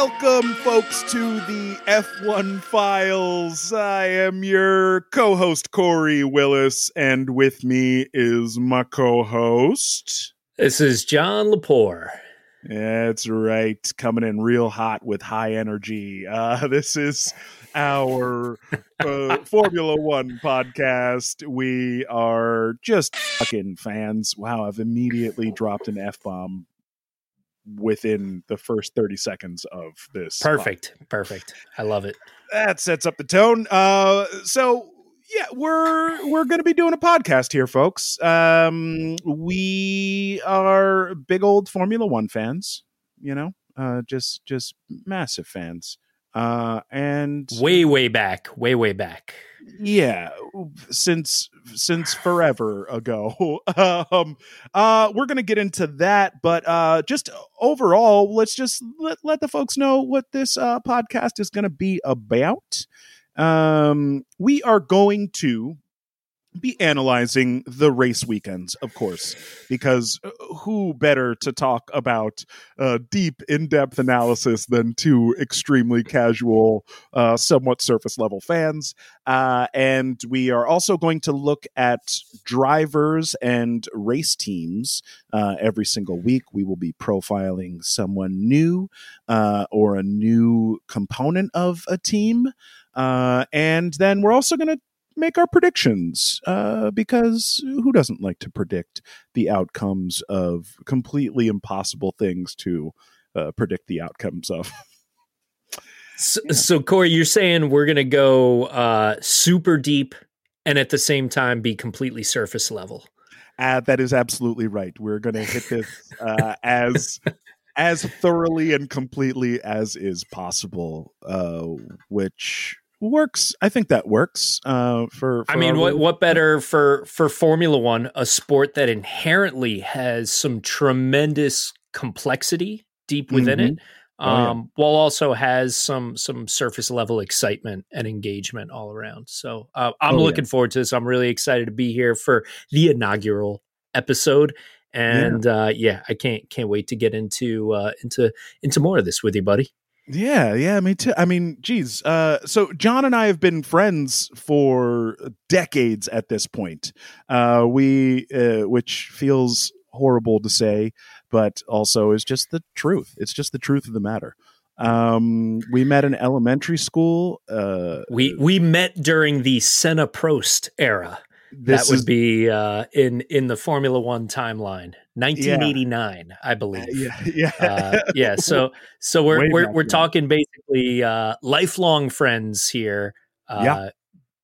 Welcome, folks, to the F1 Files. I am your co host, Corey Willis, and with me is my co host. This is John Lepore. That's right. Coming in real hot with high energy. Uh, this is our uh, Formula One podcast. We are just fucking fans. Wow, I've immediately dropped an F bomb within the first 30 seconds of this. Perfect. Podcast. Perfect. I love it. That sets up the tone. Uh, so yeah, we're we're going to be doing a podcast here, folks. Um, we are big old Formula One fans, you know, uh, just just massive fans, uh, and way way back, way way back. Yeah, since since forever ago. um, uh, we're gonna get into that, but uh, just overall, let's just let let the folks know what this uh, podcast is to be about. Um, we are going to be analyzing the race weekends, of course, because who better to talk about uh, deep, in depth analysis than two extremely casual, uh, somewhat surface level fans? Uh, and we are also going to look at drivers and race teams uh, every single week. We will be profiling someone new uh, or a new component of a team. Uh, and then we're also going to make our predictions uh, because who doesn't like to predict the outcomes of completely impossible things to uh, predict the outcomes of? so, yeah. so, Corey, you're saying we're going to go uh, super deep and at the same time be completely surface level. Uh, that is absolutely right. We're going to hit this uh, as as thoroughly and completely as is possible, uh, which works. I think that works uh, for, for. I mean, what what better for for Formula One, a sport that inherently has some tremendous complexity deep within mm-hmm. it, um, oh, yeah. Um, while also has some some surface level excitement and engagement all around. So uh, I'm oh, looking yeah. forward to this. I'm really excited to be here for the inaugural episode. And yeah, uh, yeah I can't can't wait to get into uh, into into more of this with you, buddy. Yeah, yeah, me too. I mean, geez. Uh, so John and I have been friends for decades at this point. Uh, we, uh, which feels horrible to say, but also is just the truth. It's just the truth of the matter. Um, we met in elementary school. Uh, we we met during the Senna Prost era. that would is, be uh, in in the Formula One timeline. 1989, yeah. I believe. Yeah, yeah, uh, yeah. So, so we're Way we're we're talking basically uh, lifelong friends here. Uh, yeah,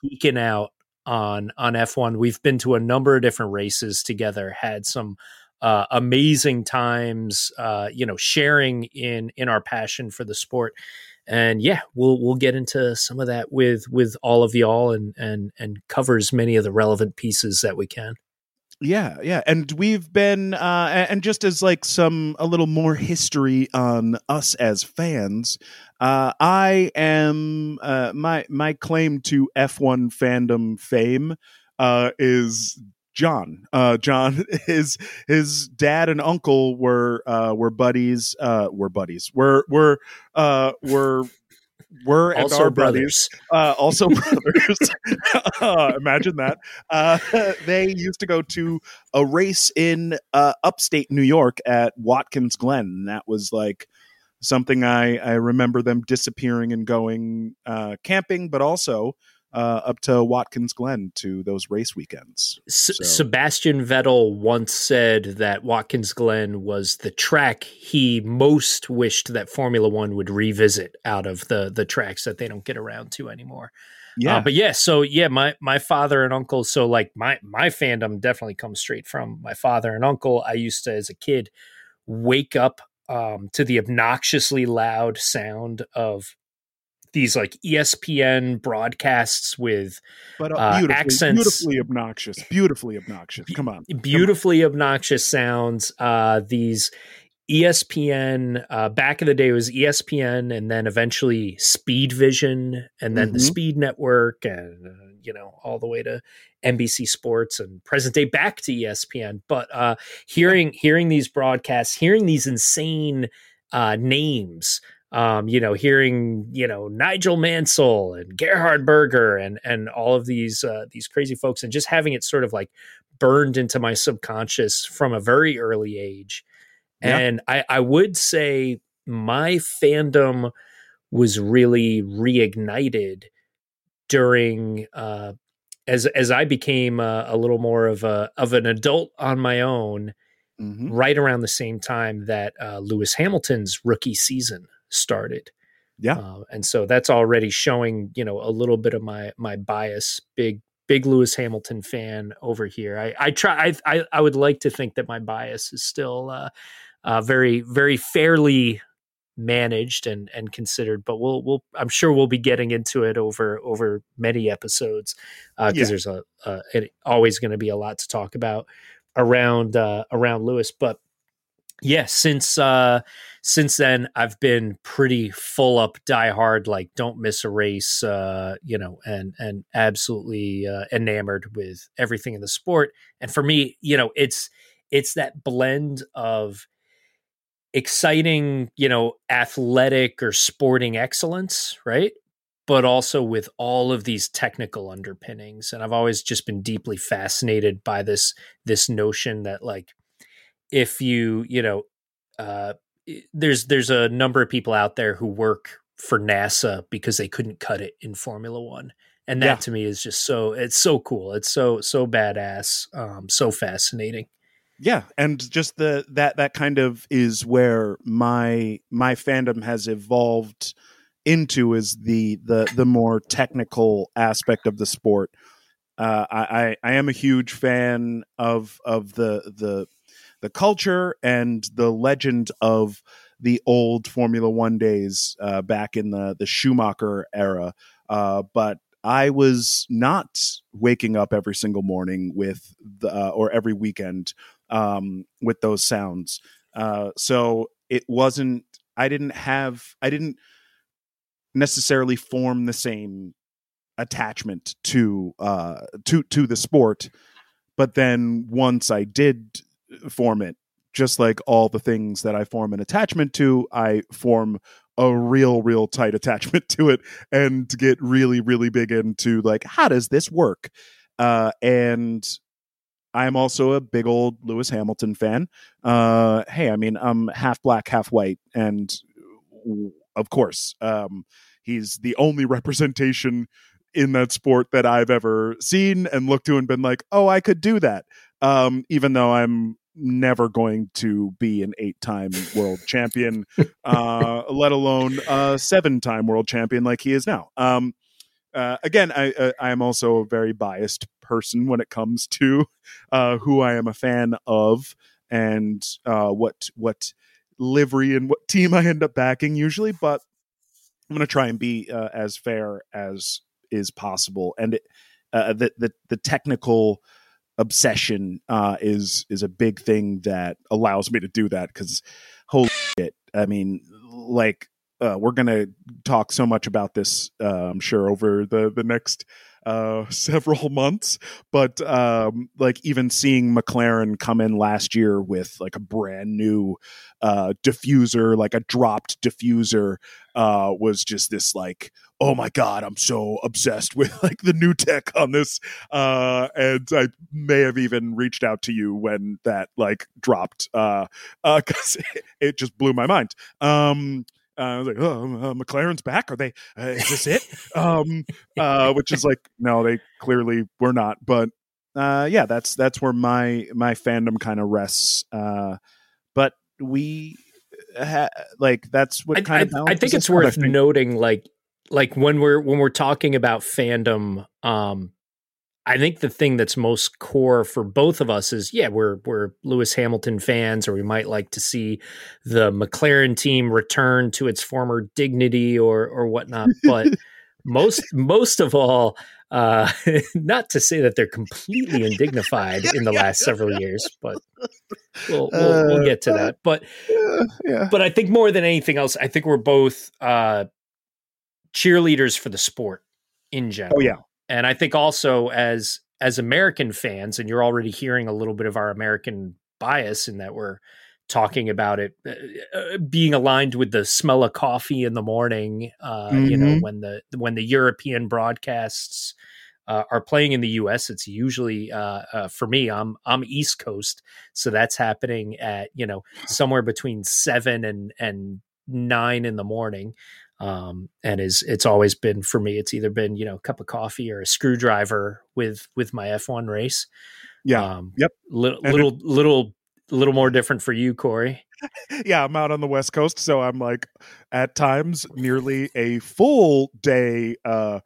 geeking out on on F1. We've been to a number of different races together. Had some uh, amazing times. Uh, you know, sharing in in our passion for the sport. And yeah, we'll we'll get into some of that with with all of y'all and and and cover as many of the relevant pieces that we can. Yeah, yeah, and we've been, uh, and just as like some a little more history on us as fans, uh, I am uh, my my claim to F one fandom fame uh, is John. Uh, John, his his dad and uncle were uh, were buddies. Uh, were buddies. Were were uh, were we're also our brothers, brothers uh, also brothers. uh, imagine that. Uh, they used to go to a race in uh, upstate New York at Watkins Glen. And that was like something I, I remember them disappearing and going uh, camping, but also uh, up to Watkins Glen to those race weekends. So. Sebastian Vettel once said that Watkins Glen was the track he most wished that Formula One would revisit out of the the tracks that they don't get around to anymore. Uh, yeah, uh, but yeah, so yeah, my my father and uncle. So like my my fandom definitely comes straight from my father and uncle. I used to, as a kid, wake up um, to the obnoxiously loud sound of these like ESPN broadcasts with but, uh, uh, beautifully, accents, beautifully obnoxious, beautifully obnoxious. Come on, beautifully Come on. obnoxious sounds. Uh, these ESPN uh, back in the day was ESPN, and then eventually Speed Vision, and then mm-hmm. the Speed Network, and uh, you know all the way to NBC Sports and present day back to ESPN. But uh, hearing hearing these broadcasts, hearing these insane uh, names um, you know, hearing you know Nigel Mansell and Gerhard Berger and and all of these uh, these crazy folks, and just having it sort of like burned into my subconscious from a very early age. Yeah. And I, I would say my fandom was really reignited during uh, as as I became a, a, little more of a of an adult on my own, mm-hmm. right around the same time that uh, Lewis Hamilton's rookie season started. Yeah, uh, and so that's already showing you know a little bit of my my bias. Big big Lewis Hamilton fan over here. I I try I I, I would like to think that my bias is still uh, uh, very very fairly managed and and considered but we'll we'll i'm sure we'll be getting into it over over many episodes because uh, yeah. there's a, a always going to be a lot to talk about around uh around lewis but yeah since uh since then i've been pretty full up die hard like don't miss a race uh you know and and absolutely uh, enamored with everything in the sport and for me you know it's it's that blend of exciting, you know, athletic or sporting excellence, right? But also with all of these technical underpinnings. And I've always just been deeply fascinated by this this notion that like if you, you know, uh there's there's a number of people out there who work for NASA because they couldn't cut it in Formula 1 and that yeah. to me is just so it's so cool it's so so badass um so fascinating yeah and just the that that kind of is where my my fandom has evolved into is the the the more technical aspect of the sport uh, I, I am a huge fan of of the the the culture and the legend of the old Formula One days uh, back in the the Schumacher era. Uh, but I was not waking up every single morning with the uh, or every weekend um, with those sounds. Uh, so it wasn't. I didn't have. I didn't necessarily form the same attachment to uh, to to the sport. But then once I did form it, just like all the things that I form an attachment to, I form a real, real tight attachment to it and get really, really big into like, how does this work? Uh, and I'm also a big old Lewis Hamilton fan. Uh, hey, I mean, I'm half black, half white, and of course, um, he's the only representation in that sport that I've ever seen and looked to and been like, oh, I could do that. Um, even though I'm never going to be an eight-time world champion, uh, let alone a seven-time world champion like he is now. Um, uh, again, I, uh, I am also a very biased person when it comes to uh, who I am a fan of and uh, what what livery and what team I end up backing usually. But I'm going to try and be uh, as fair as is possible, and it, uh, the, the the technical obsession uh, is is a big thing that allows me to do that because holy shit, I mean, like uh, we're to talk so much about this, uh, I'm sure, over the the next uh, several months. But um, like even seeing McLaren come in last year with like a brand new uh, diffuser, like a dropped diffuser, uh, was just this like, oh my god, I'm so obsessed with like the new tech on this. Uh, and I may have even reached out to you when that like dropped, uh, uh, because it, it just blew my mind. Um, uh, I was like, oh, um, uh, McLaren's back. Are they? Uh, is this it? um, uh, which is like, no, they clearly were not. But uh, yeah, that's that's where my my fandom kind of rests. Uh, but we ha- like that's what kind I, of. I think it's worth noting, like like when we're when we're talking about fandom, um, I think the thing that's most core for both of us is yeah, we're we're Lewis Hamilton fans, or we might like to see the McLaren team return to its former dignity or or whatnot. But most most of all, uh, not to say that they're completely indignified in the last several years, but we'll we'll, we'll get to uh, that. But yeah. but I think more than anything else, I think we're both uh, cheerleaders for the sport in general. Oh yeah and I think also as as American fans, and you're already hearing a little bit of our American bias in that we're talking about it uh, uh, being aligned with the smell of coffee in the morning uh, mm-hmm. you know mm-hmm. when the when the european broadcasts uh, are playing in the us it's usually uh, uh, for me i'm i'm east coast so that's happening at you know somewhere between 7 and and 9 in the morning um, and is it's always been for me it's either been you know a cup of coffee or a screwdriver with with my f1 race. Yeah. Um, yep. little little little a little more different for you, Corey. yeah, I'm out on the West Coast, so I'm like at times nearly a full day uh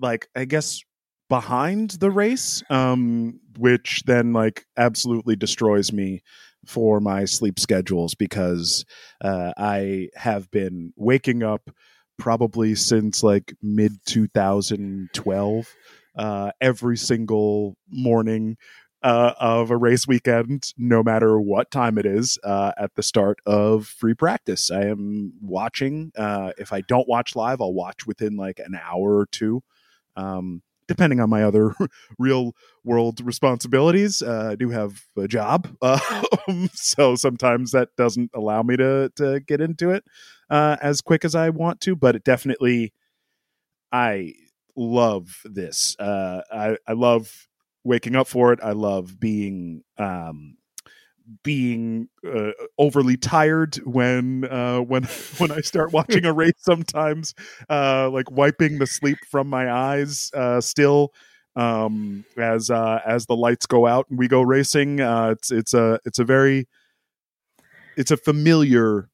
like I guess behind the race um which then like absolutely destroys me for my sleep schedules because uh I have been waking up probably since like mid 2012 uh every single morning uh, of a race weekend, no matter what time it is, uh, at the start of free practice. I am watching. Uh, if I don't watch live, I'll watch within like an hour or two, um, depending on my other real world responsibilities. Uh, I do have a job, um, so sometimes that doesn't allow me to to get into it uh, as quick as I want to. But it definitely, I love this. Uh, I, I love waking up for it. I love being um, being uh, overly tired when uh, when when I start watching a race. Sometimes, uh, like wiping the sleep from my eyes. Uh, still, um, as uh, as the lights go out and we go racing, uh, it's it's a it's a very it's a familiar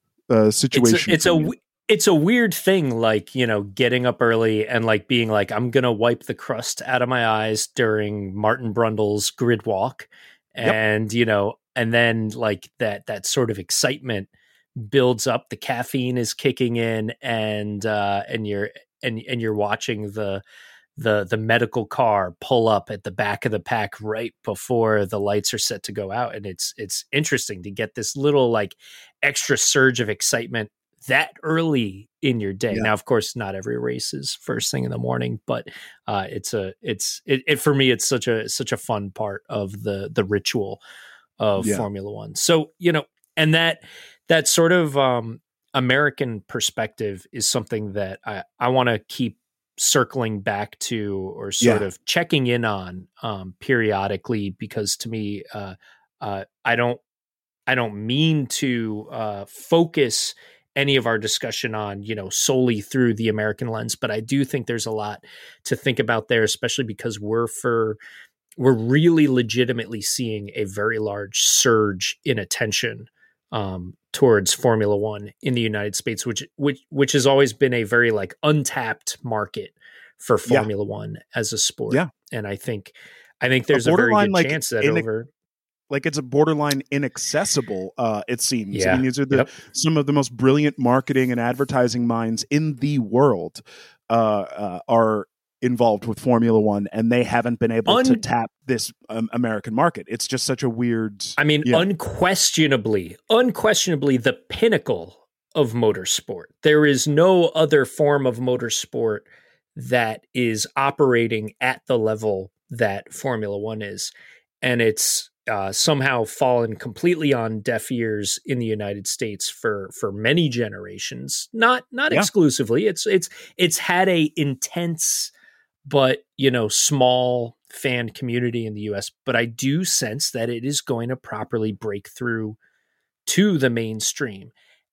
situation. It's a, it's a it's a weird thing like you know getting up early and like being like i'm gonna wipe the crust out of my eyes during martin brundle's grid walk and yep. you know and then like that that sort of excitement builds up the caffeine is kicking in and uh and you're and and you're watching the the the medical car pull up at the back of the pack right before the lights are set to go out and it's it's interesting to get this little like extra surge of excitement that early in your day. Yeah. Now, of course, not every race is first thing in the morning, but uh, it's a it's it, it, for me. It's such a such a fun part of the the ritual of yeah. Formula One. So you know, and that that sort of um, American perspective is something that I I want to keep circling back to or sort yeah. of checking in on um, periodically because to me, uh, uh, I don't I don't mean to uh, focus any of our discussion on, you know, solely through the American lens, but I do think there's a lot to think about there, especially because we're for we're really legitimately seeing a very large surge in attention um, towards Formula One in the United States, which which which has always been a very like untapped market for Formula yeah. One as a sport. Yeah, and I think I think there's a, a very good like, chance that over like it's a borderline inaccessible uh it seems yeah. i mean these are the yep. some of the most brilliant marketing and advertising minds in the world uh, uh are involved with formula one and they haven't been able Un- to tap this um, american market it's just such a weird i mean yeah. unquestionably unquestionably the pinnacle of motorsport there is no other form of motorsport that is operating at the level that formula one is and it's uh, somehow fallen completely on deaf ears in the United States for for many generations. Not not yeah. exclusively. It's it's it's had a intense but you know small fan community in the US. But I do sense that it is going to properly break through to the mainstream,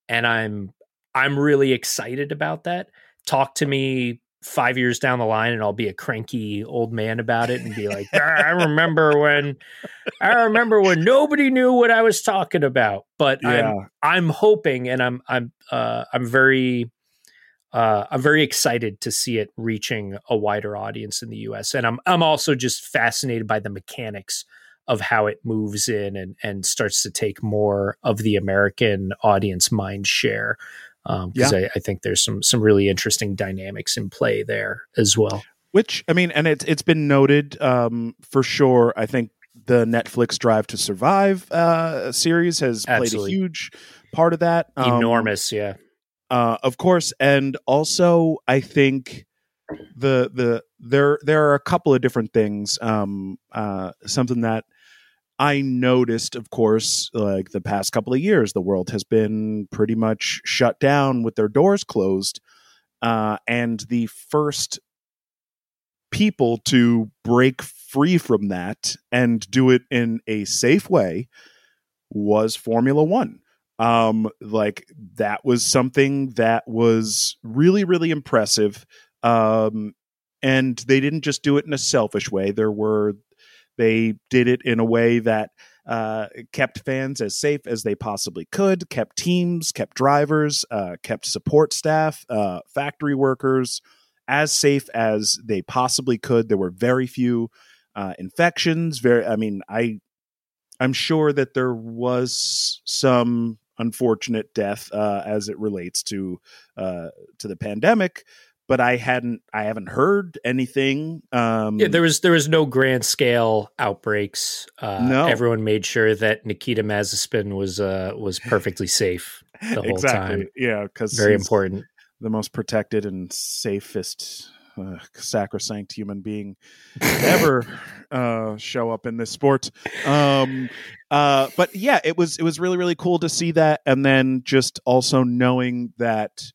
and I'm I'm really excited about that. Talk to me five years down the line and I'll be a cranky old man about it and be like, ah, I remember when I remember when nobody knew what I was talking about. But yeah. I'm I'm hoping and I'm I'm uh I'm very uh, I'm very excited to see it reaching a wider audience in the US. And I'm I'm also just fascinated by the mechanics of how it moves in and and starts to take more of the American audience mind share because um, yeah. I, I, think there's some some really interesting dynamics in play there as well. Which I mean, and it's it's been noted um, for sure. I think the Netflix Drive to Survive uh, series has Absolutely. played a huge part of that. Um, Enormous, yeah. Uh, of course, and also I think the the there there are a couple of different things. Um, uh, something that I noticed, of course, like the past couple of years, the world has been pretty much shut down with their doors closed. Uh, and the first people to break free from that and do it in a safe way was Formula One. Um, like that was something that was really, really impressive. Um, and they didn't just do it in a selfish way. There were they did it in a way that uh, kept fans as safe as they possibly could, kept teams, kept drivers, uh, kept support staff, uh, factory workers as safe as they possibly could. There were very few uh, infections. Very, I mean, I I'm sure that there was some unfortunate death uh, as it relates to uh, to the pandemic but I hadn't I haven't heard anything. Um, yeah, there was there was no grand scale outbreaks. Uh, No. everyone made sure that Nikita Mazepin was uh, was perfectly safe the whole exactly. time. Yeah, because Very important. the most protected and safest uh, sacrosanct human being ever uh, show up in this sport. Um, uh, but yeah, it was it was really really cool to see that, and then just also knowing that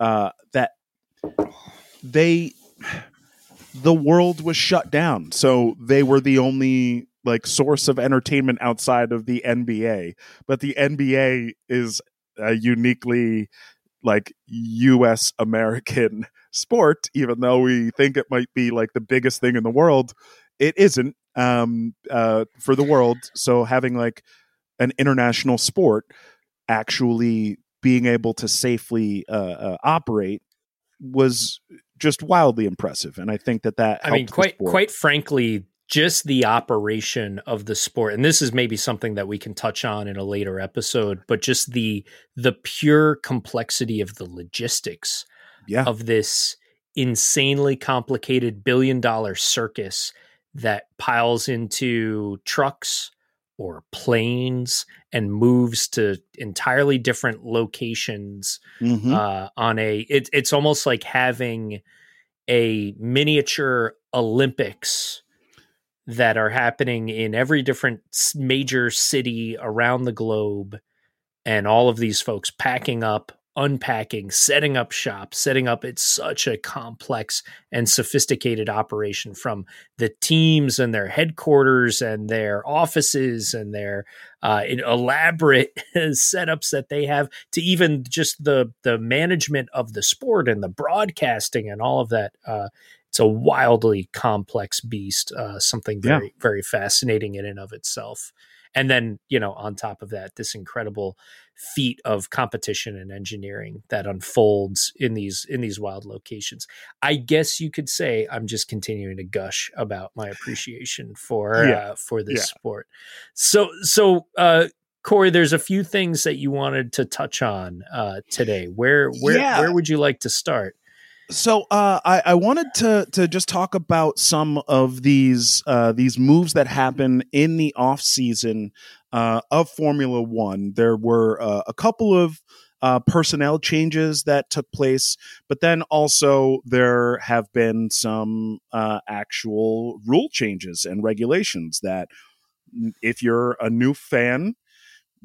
uh, that they the world was shut down, so they were the only like source of entertainment outside of the NBA. But the NBA is a uniquely like U.S. American sport, even though we think it might be like the biggest thing in the world. It isn't um, uh, for the world. So having like an international sport actually being able to safely uh, uh, operate was just wildly impressive, and I think that that I mean, quite quite frankly, just the operation of the sport, and this is maybe something that we can touch on in a later episode, but just the the pure complexity of the logistics yeah, of this insanely complicated billion dollar circus that piles into trucks or planes and moves to entirely different locations Mhm. uh, on a it, it's almost like having a miniature olympics that are happening in every different major city around the globe and all of these folks packing up unpacking setting up shop setting up it's such a complex and sophisticated operation from the teams and their headquarters and their offices and their uh, elaborate setups that they have to even just the the management of the sport and the broadcasting and all of that uh, it's a wildly complex beast uh, something Yeah. very very fascinating in and of itself and then you know on top of that this incredible feat of competition and engineering that unfolds in these in these wild locations i guess you could say i'm just continuing to gush about my appreciation for Yeah. uh, for this Yeah. sport so so uh corey there's a few things that you wanted to touch on uh today where where Yeah. where would you like to start So uh, I, I wanted to to just talk about some of these uh, these moves that happen in the off season uh, of Formula One. There were uh, a couple of uh, personnel changes that took place, but then also there have been some uh, actual rule changes and regulations that, if you're a new fan,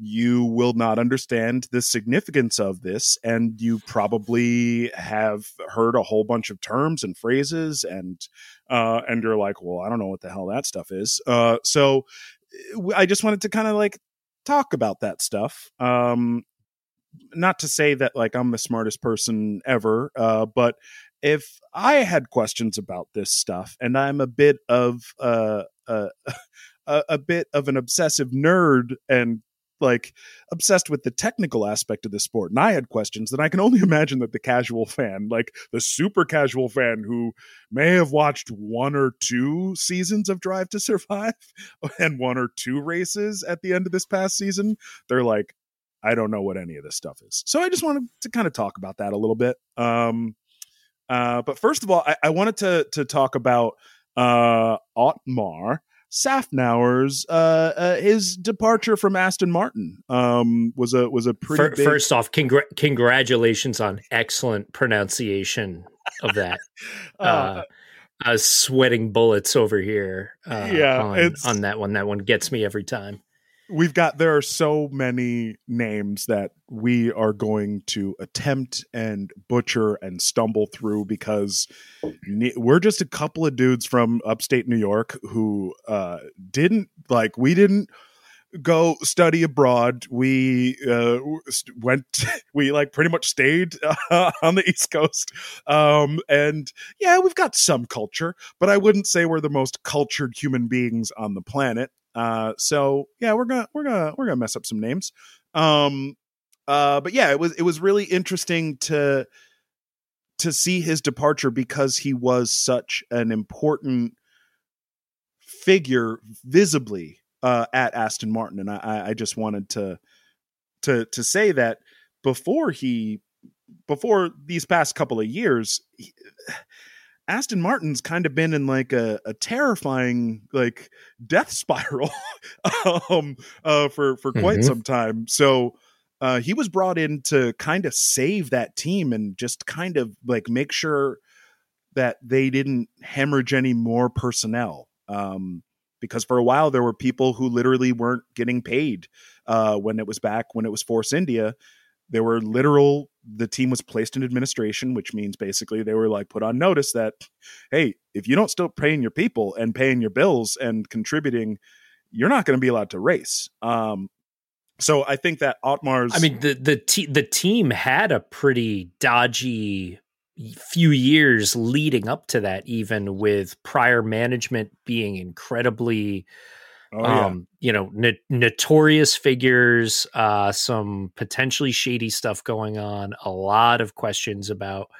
you will not understand the significance of this and you probably have heard a whole bunch of terms and phrases and uh and you're like well i don't know what the hell that stuff is uh so i just wanted to kind of like talk about that stuff um not to say that like i'm the smartest person ever uh but if i had questions about this stuff and i'm a bit of uh, uh a, a bit of an obsessive nerd and like obsessed with the technical aspect of the sport and I had questions, then I can only imagine that the casual fan, like the super casual fan who may have watched one or two seasons of Drive to Survive and one or two races at the end of this past season, they're like, I don't know what any of this stuff is. So I just wanted to kind of talk about that a little bit. Um, uh, but first of all, I, I wanted to to talk about uh, Otmar Szafnauer's uh, uh, his departure from Aston Martin um, was a was a pretty Fir- big. first off congra- congratulations on excellent pronunciation of that uh, uh, I was sweating bullets over here. Uh, Yeah, on, on that one. That one gets me every time. We've got there are so many names that we are going to attempt and butcher and stumble through because we're just a couple of dudes from upstate New York who uh didn't like we didn't go study abroad. We uh went we like pretty much stayed uh, on the east coast. Um and yeah we've got some culture but i wouldn't say we're the most cultured human beings on the planet uh, so yeah, we're gonna we're gonna we're gonna mess up some names. Um, uh, but yeah, it was it was really interesting to to see his departure because he was such an important figure visibly uh, at Aston Martin, and I, I just wanted to to to say that before he before these past couple of years. He, Aston Martin's kind of been in like a, a terrifying like death spiral um uh for for quite Mhm. some time. So uh he was brought in to kind of save that team and just kind of like make sure that they didn't hemorrhage any more personnel. Um because for a while there were people who literally weren't getting paid uh when it was back when it was Force India there were literal the team was placed in administration which means basically they were like put on notice that hey if you don't stop paying your people and paying your bills and contributing you're not going to be allowed to race. Um so i think that otmar's I mean, the the te- the team had a pretty dodgy few years leading up to that, even with prior management being incredibly, oh, yeah. um, you know, no- notorious figures, uh, some potentially shady stuff going on, a lot of questions about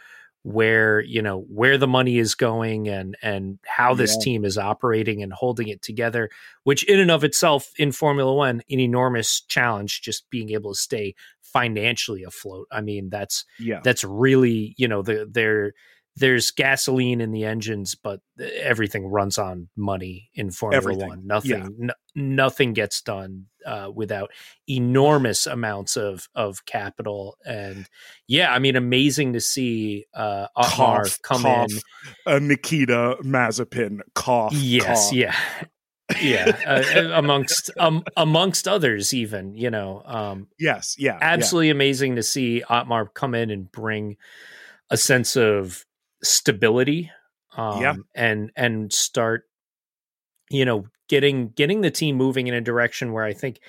where you know where the money is going and and how this Yeah. team is operating and holding it together which in and of itself in formula 1 an enormous challenge just being able to stay financially afloat i mean that's yeah that's really you know the there there's gasoline in the engines but everything runs on money in formula Everything. 1 nothing no, nothing gets done uh, without enormous amounts of of capital and yeah i mean amazing to see uh Otmar Cough, come cough. in uh, nikita mazepin cough yes cough. yeah yeah uh, amongst um, amongst others even you know um yes yeah yeah. absolutely amazing to see Otmar come in and bring a sense of stability um Yeah. and and start you know getting getting the team moving in a direction where I think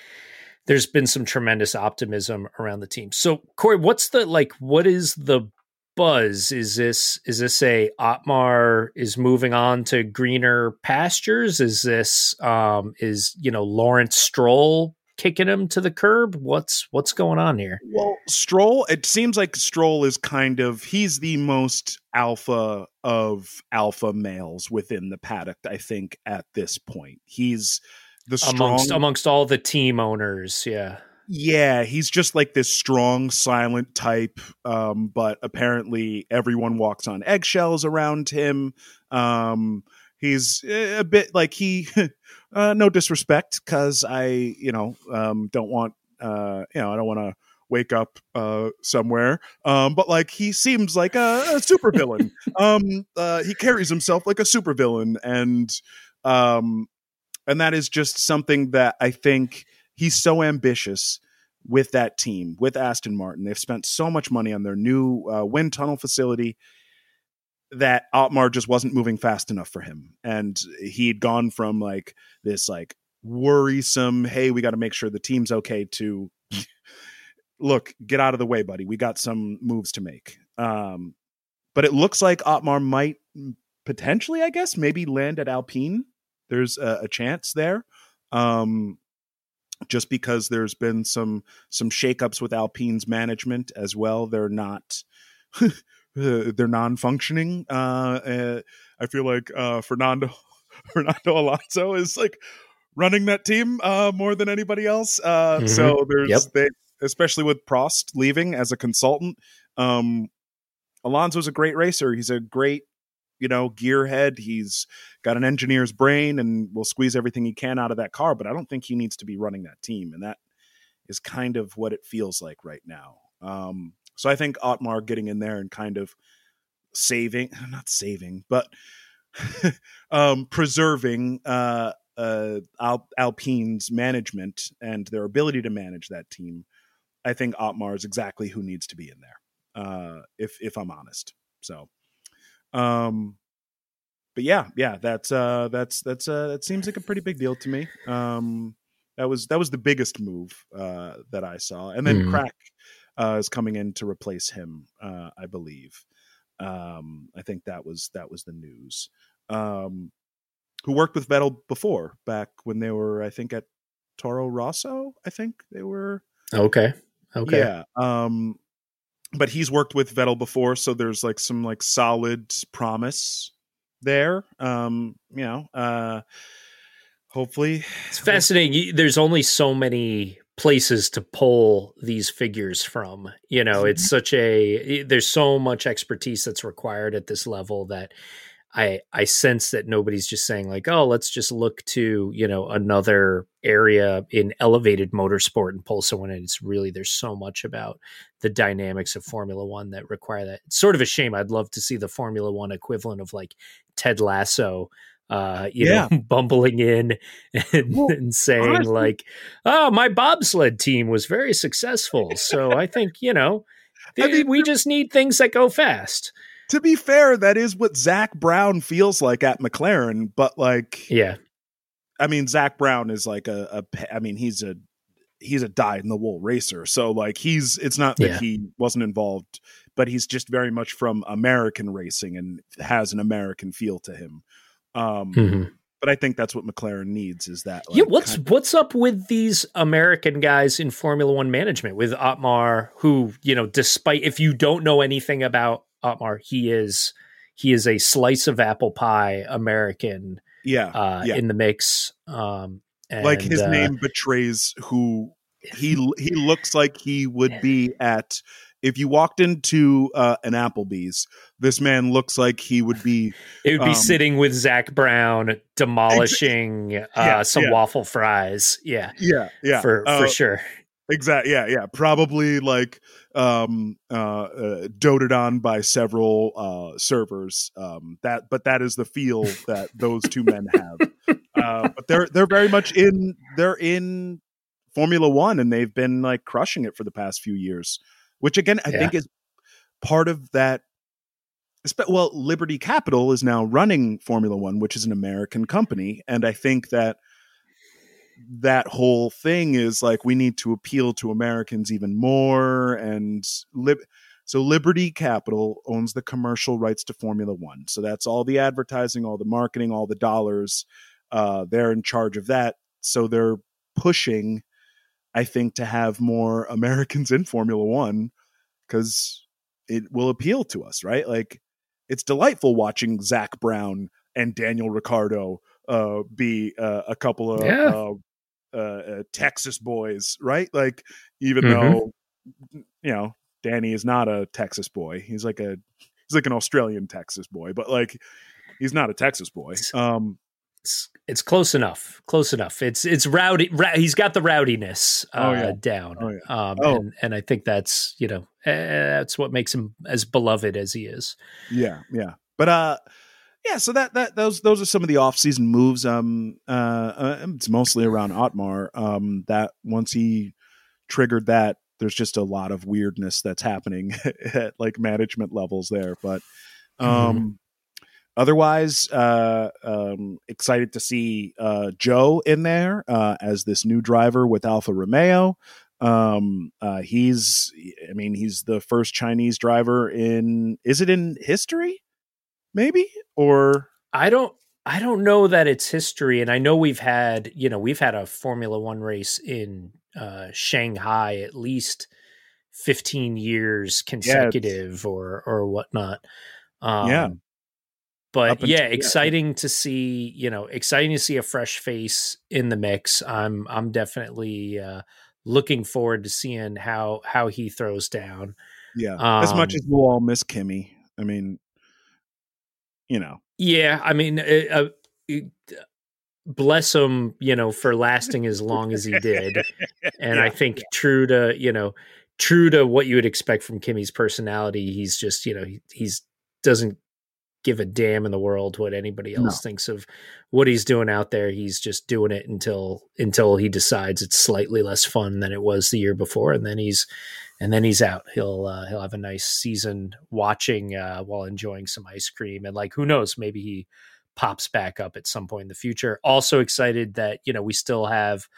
there's been some tremendous optimism around the team. So Corey, what's the like what is the buzz? Is this is this a Otmar is moving on to greener pastures? Is this um is you know Lawrence Stroll kicking him to the curb? What's what's going on here? Well, Stroll, it seems like Stroll is kind of he's the most alpha of alpha males within the paddock, I think, at this point. He's the strong Amongst amongst all the team owners, yeah. Yeah, he's just like this strong, silent type. Um, but apparently everyone walks on eggshells around him. Um, he's a bit like he uh, no disrespect because i you know um, don't want uh, you know i don't want to wake up uh, somewhere. Um, but like he seems like a, a supervillain. Um, uh, he carries himself like a supervillain and um, and that is just something that i think he's so ambitious with that team with aston martin. They've spent so much money on their new uh, wind tunnel facility that Otmar just wasn't moving fast enough for him. And he'd gone from like this like worrisome, hey, we got to make sure the team's okay to look, get out of the way, buddy. We got some moves to make. Um, but it looks like Otmar might potentially, I guess, maybe land at Alpine. There's a, a chance there. Um, just because there's been some some shakeups with Alpine's management as well. They're not uh, they're non-functioning. Uh, uh, I feel like uh, Fernando Fernando Alonso is like running that team uh, more than anybody else. Uh, Mhm. So there's Yep. they, especially with Prost leaving as a consultant. Um, Alonso's a great racer. He's a great you know gearhead. He's got an engineer's brain and will squeeze everything he can out of that car. But I don't think he needs to be running that team, and that is kind of what it feels like right now. Um, so I think Otmar getting in there and kind of saving, not saving, but um, preserving uh, uh, Al- Alpine's management and their ability to manage that team, I think Otmar is exactly who needs to be in there. Uh, if if I'm honest, so. Um, but yeah, yeah, that's uh, that's that's uh, that seems like a pretty big deal to me. Um, that was that was the biggest move uh, that I saw, and then Mhm. Krack uh, is coming in to replace him, uh, I believe. Um, I think that was that was the news. Um, who worked with Vettel before, back when they were, I think, at Toro Rosso. I think they were. Okay. Okay. Yeah. Um, but he's worked with Vettel before, so there's like some like solid promise there. Um, you know, uh, hopefully, It's fascinating. There's only so many places to pull these figures from. You know, it's mm-hmm. such a there's so much expertise that's required at this level that I I sense that nobody's just saying like, "Oh, let's just look to, you know, another area in elevated motorsport and pull someone in." It's really there's so much about the dynamics of Formula 1 that require that. It's sort of a shame. I'd love to see the Formula 1 equivalent of like Ted Lasso uh, you Yeah. know, bumbling in and, Well, and saying honestly- like, "Oh, my bobsled team was very successful, so I think you know, I mean, we just need things that go fast." to be fair, that is what Zak Brown feels like at McLaren. But like, Yeah, I mean, Zak Brown is like a, a I mean, he's a he's a dyed in the wool racer. So like, he's it's not that Yeah. he wasn't involved, but he's just very much from American racing and has an American feel to him. Um, Mhm. but I think that's what McLaren needs is that. Like, yeah. What's kind- what's up with these American guys in Formula One management with Otmar? Who you know, despite if you don't know anything about Otmar, he is he is a slice of apple pie American yeah, uh, Yeah. in the mix. Um, like his uh, name betrays who he he looks like he would be at if you walked into uh, an Applebee's. This man looks like he would be It would be Um, sitting with Zak Brown demolishing uh, Yeah, some yeah. waffle fries. Yeah, yeah yeah for uh, for sure. exactly yeah yeah probably like um uh, uh doted on by several uh servers um that but that is the feel that those two men have uh but they're they're very much in they're in formula one and they've been like crushing it for the past few years which again i Yeah. think is part of that well liberty capital is now running formula one which is an american company and i think that that whole thing is like we need to appeal to Americans even more and lib- so Liberty Capital owns the commercial rights to Formula 1 so that's all the advertising all the marketing all the dollars uh they're in charge of that so they're pushing I think to have more Americans in Formula 1 cuz it will appeal to us right like it's delightful watching Zak Brown and Daniel Ricciardo uh, be uh, a couple of Yeah. uh, uh, uh, Texas boys, right? Like, even Mhm. though you know Danny is not a Texas boy, he's like a he's like an Australian Texas boy, but like he's not a Texas boy. Um, It's, close enough. Close enough. It's it's rowdy. Ra- he's got the rowdiness uh, Oh, yeah. down. Oh, yeah. Um, Oh. and and I think that's you know eh, that's what makes him as beloved as he is. yeah, yeah, but uh, yeah. So that that those those are some of the off season moves. Um, uh, uh, it's mostly around Otmar. Um, that once he triggered that, there's just a lot of weirdness that's happening at like management levels there. But um, otherwise, uh, um, excited to see uh, Zhou in there uh, as this new driver with Alfa Romeo. Um, uh, he's, I mean, he's the first Chinese driver in, is it in history? Maybe or I don't I don't know that it's history, and I know we've had you know we've had a Formula One race in uh, Shanghai at least fifteen years consecutive or or whatnot. Um, Yeah. But until- yeah, yeah. exciting to see you know exciting to see a fresh face in the mix. I'm I'm definitely uh, looking forward to seeing how how he throws down. yeah, as much Um, as we'll all miss Kimi. I mean, you know, Yeah, I mean, uh, uh, it- bless him, you know, for lasting as long as he did. And I Yeah, think true to, you know, true to what you would expect from Kimi's personality, he's just, you know, he, he's doesn't give a damn in the world what anybody else no. thinks of what he's doing out there. He's just doing it until until he decides it's slightly less fun than it was the year before, and then he's and then he's out. He'll uh, he'll have a nice season watching uh, while enjoying some ice cream, and like who knows, maybe he pops back up at some point in the future. Also excited that you know we still have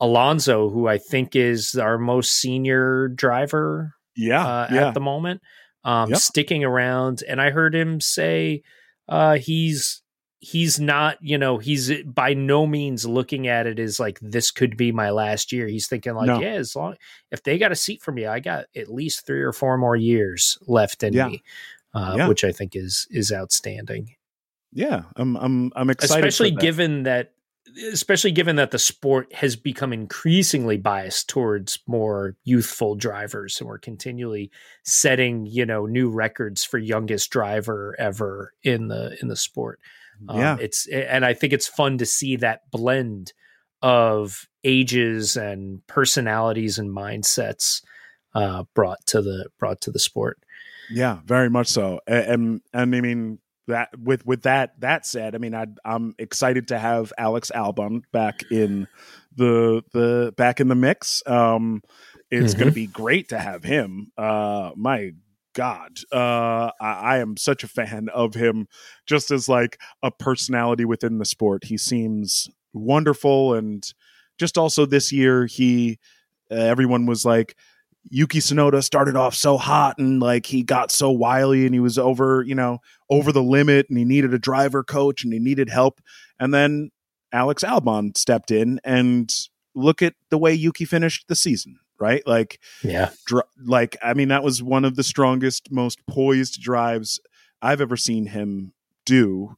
Alonso, who I think is our most senior driver. Yeah, uh, yeah. at the moment um, yep. sticking around. And I heard him say uh, he's he's not you know he's by no means looking at it as like this could be my last year he's thinking like no. yeah as long if they got a seat for me i got at least three or four more years left in yeah. me uh, yeah. which i think is is outstanding yeah i'm i'm i'm excited especially given that especially given that the sport has become increasingly biased towards more youthful drivers and we're continually setting you know new records for youngest driver ever in the in the sport. Um, yeah. it's and i think it's fun to see that blend of ages and personalities and mindsets uh, brought to the brought to the sport. Yeah very much so. And and i mean that with with that that said, I mean, I, I'm excited to have Alex Albon back in the the back in the mix. Um, it's mm-hmm. going to be great to have him. Uh, my God, uh, I, I, am such a fan of him, just as like a personality within the sport. He seems wonderful, and just also this year, he uh, everyone was like, Yuki Tsunoda started off so hot and like he got so wily and he was over, you know, over the limit and he needed a driver coach and he needed help. And then Alex Albon stepped in and look at the way Yuki finished the season, right? Like, yeah, dr- like I mean, that was one of the strongest, most poised drives I've ever seen him do.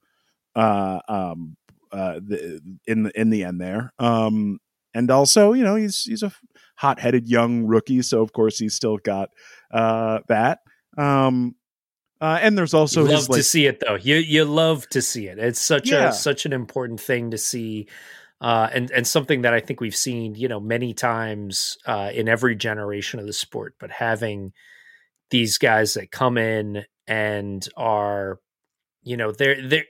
Uh, um, uh, the, in the in the end there. Um, and also, you know, he's he's a hot headed young rookie, so of course he's still got uh, that. Um, uh, and there's also you love his, like, to see it though. You you love to see it. It's such yeah. a such an important thing to see, uh, and and something that I think we've seen you know many times uh, in every generation of the sport. But having these guys that come in and are, you know, they're they're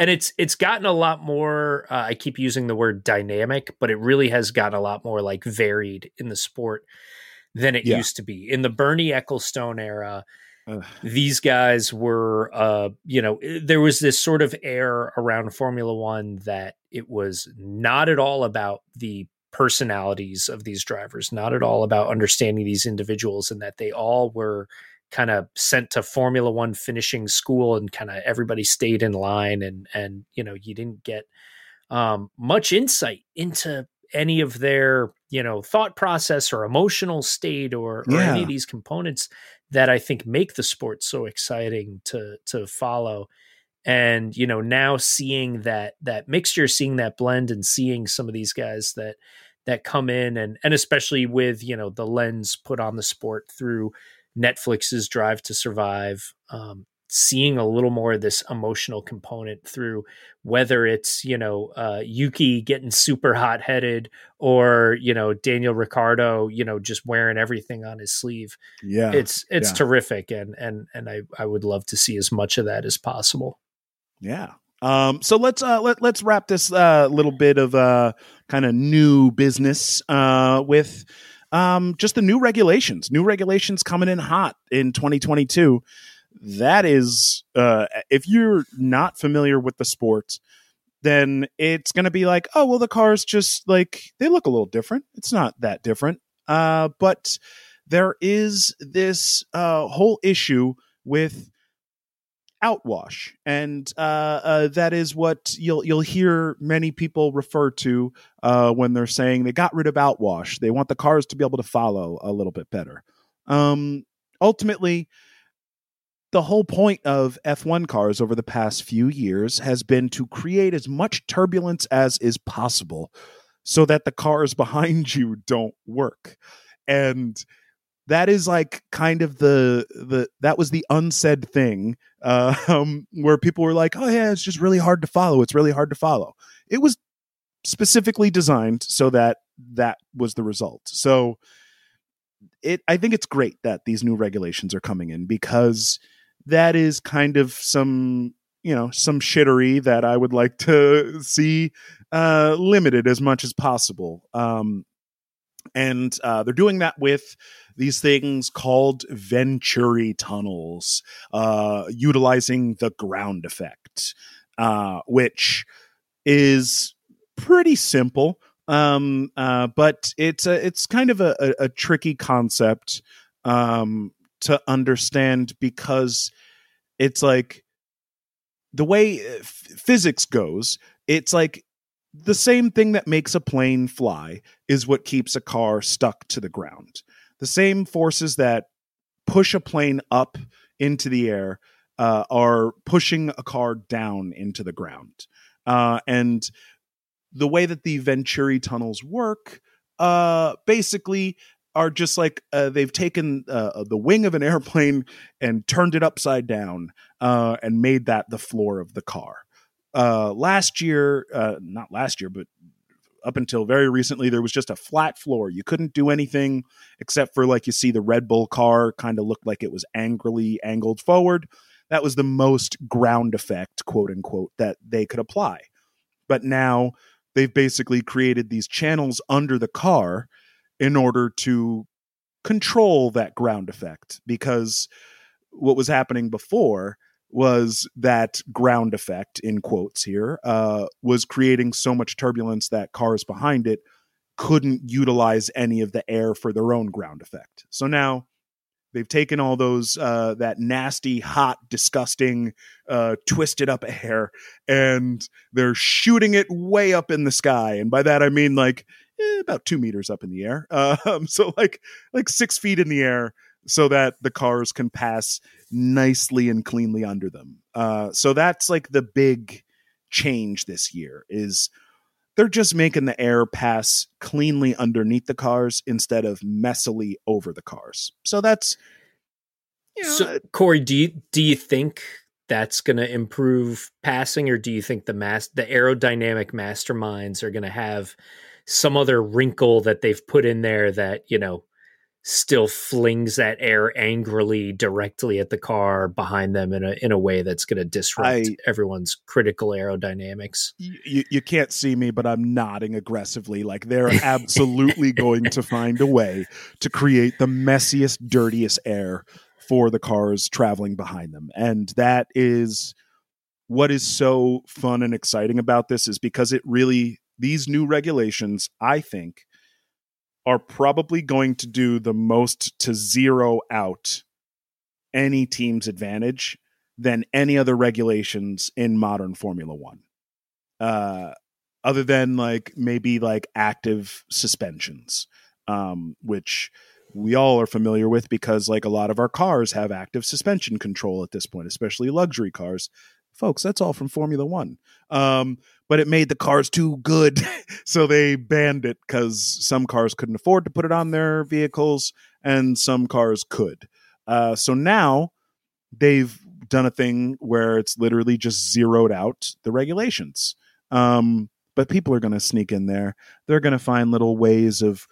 and it's it's gotten a lot more uh, i keep using the word dynamic but it really has gotten a lot more like varied in the sport than it yeah. used to be in the bernie ecclestone era Ugh. these guys were uh you know eh, there was this sort of air around formula one that it was not at all about the personalities of these drivers not at all about understanding these individuals and that they all were kind of sent to Formula One finishing school, and kind of everybody stayed in line, and and you know you didn't get um, much insight into any of their you know thought process or emotional state or, or any of these components that I think make the sport so exciting to to follow. And you know now seeing that that mixture, seeing that blend, and seeing some of these guys that that come in and and especially with you know the lens put on the sport through Netflix's Drive to Survive, um, seeing a little more of this emotional component through whether it's you know uh, Yuki getting super hot headed or you know Daniel Ricciardo you know just wearing everything on his sleeve. Yeah, it's it's yeah. terrific, and and and I I would love to see as much of that as possible. Yeah. Um, so let's uh, let let's wrap this uh, little bit of uh, kind of new business uh, with um, just the new regulations, new regulations coming in hot in 2022. That is, uh, if you're not familiar with the sport, then it's going to be like, oh, well, the cars just like they look a little different. It's not that different. Uh, but there is this uh, whole issue with outwash, and uh, uh, that is what you'll you'll hear many people refer to uh, when they're saying they got rid of outwash. They want the cars to be able to follow a little bit better. Um, ultimately, the whole point of F1 cars over the past few years has been to create as much turbulence as is possible so that the cars behind you don't work. And that is like kind of the the that was the unsaid thing uh, um, where people were like, "Oh yeah, it's just really hard to follow. It's really hard to follow." It was specifically designed so that that was the result. So it I think it's great that these new regulations are coming in because that is kind of some you know some shittery that I would like to see uh, limited as much as possible. Um, and uh, they're doing that with these things called Venturi tunnels, uh, utilizing the ground effect, uh, which is pretty simple. Um, uh, but it's a, it's kind of a, a, a tricky concept um, to understand because it's like the way uh, f- physics goes. It's like the same thing that makes a plane fly is what keeps a car stuck to the ground. The same forces that push a plane up into the air uh, are pushing a car down into the ground. Uh, and the way that the Venturi tunnels work, uh, basically, are just like uh, they've taken uh, the wing of an airplane and turned it upside down uh, and made that the floor of the car. Last year, not last year, but up until very recently, there was just a flat floor. You couldn't do anything except for like you see the Red Bull car kind of looked like it was angrily angled forward. That was the most ground effect, quote unquote, that they could apply. But now they've basically created these channels under the car in order to control that ground effect because what was happening before was that ground effect in quotes here uh, was creating so much turbulence that cars behind it couldn't utilize any of the air for their own ground effect. So now they've taken all those uh, that nasty hot disgusting uh, twisted up air and they're shooting it way up in the sky. And by that i mean like eh, about two meters up in the air. Um, so like like six feet in the air so that the cars can pass nicely and cleanly under them. Uh, so that's like the big change this year is they're just making the air pass cleanly underneath the cars instead of messily over the cars. So that's you know, so Corey, do you do you think that's going to improve passing, or do you think the mass the aerodynamic masterminds are going to have some other wrinkle that they've put in there that you know still flings that air angrily directly at the car behind them in a in a way that's going to disrupt I, everyone's critical aerodynamics. You, you can't see me, but I'm nodding aggressively. Like they're absolutely going to find a way to create the messiest, dirtiest air for the cars traveling behind them, and that is what is so fun and exciting about this is because it really these new regulations, I think are probably going to do the most to zero out any team's advantage than any other regulations in modern Formula One. Uh, other than like maybe like active suspensions, um, which we all are familiar with because like a lot of our cars have active suspension control at this point, especially luxury cars. Folks, that's all from Formula One. Um, but it made the cars too good. so they banned it because some cars couldn't afford to put it on their vehicles and some cars could. Uh, so now they've done a thing where it's literally just zeroed out the regulations. Um, but people are going to sneak in there. They're going to find little ways of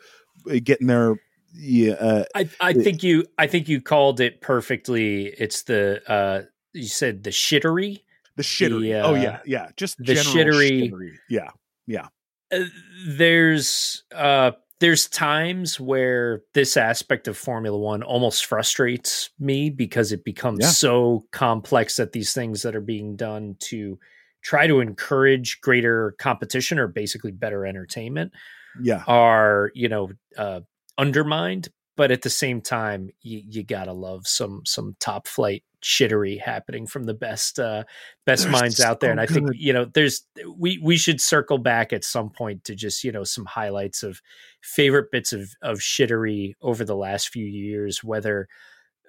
uh, getting their. Yeah, uh, I, I think you. I think you called it perfectly. It's the uh, you said the shittery the shittery. The, uh, oh yeah, yeah. Just the shittery. shittery. Yeah, yeah. Uh, there's uh there's times where this aspect of Formula One almost frustrates me because it becomes yeah. so complex that these things that are being done to try to encourage greater competition or basically better entertainment yeah are you know uh, undermined but at the same time you, you gotta love some some top flight shittery happening from the best uh best They're minds out there and i good. think you know there's we we should circle back at some point to just you know some highlights of favorite bits of of shittery over the last few years whether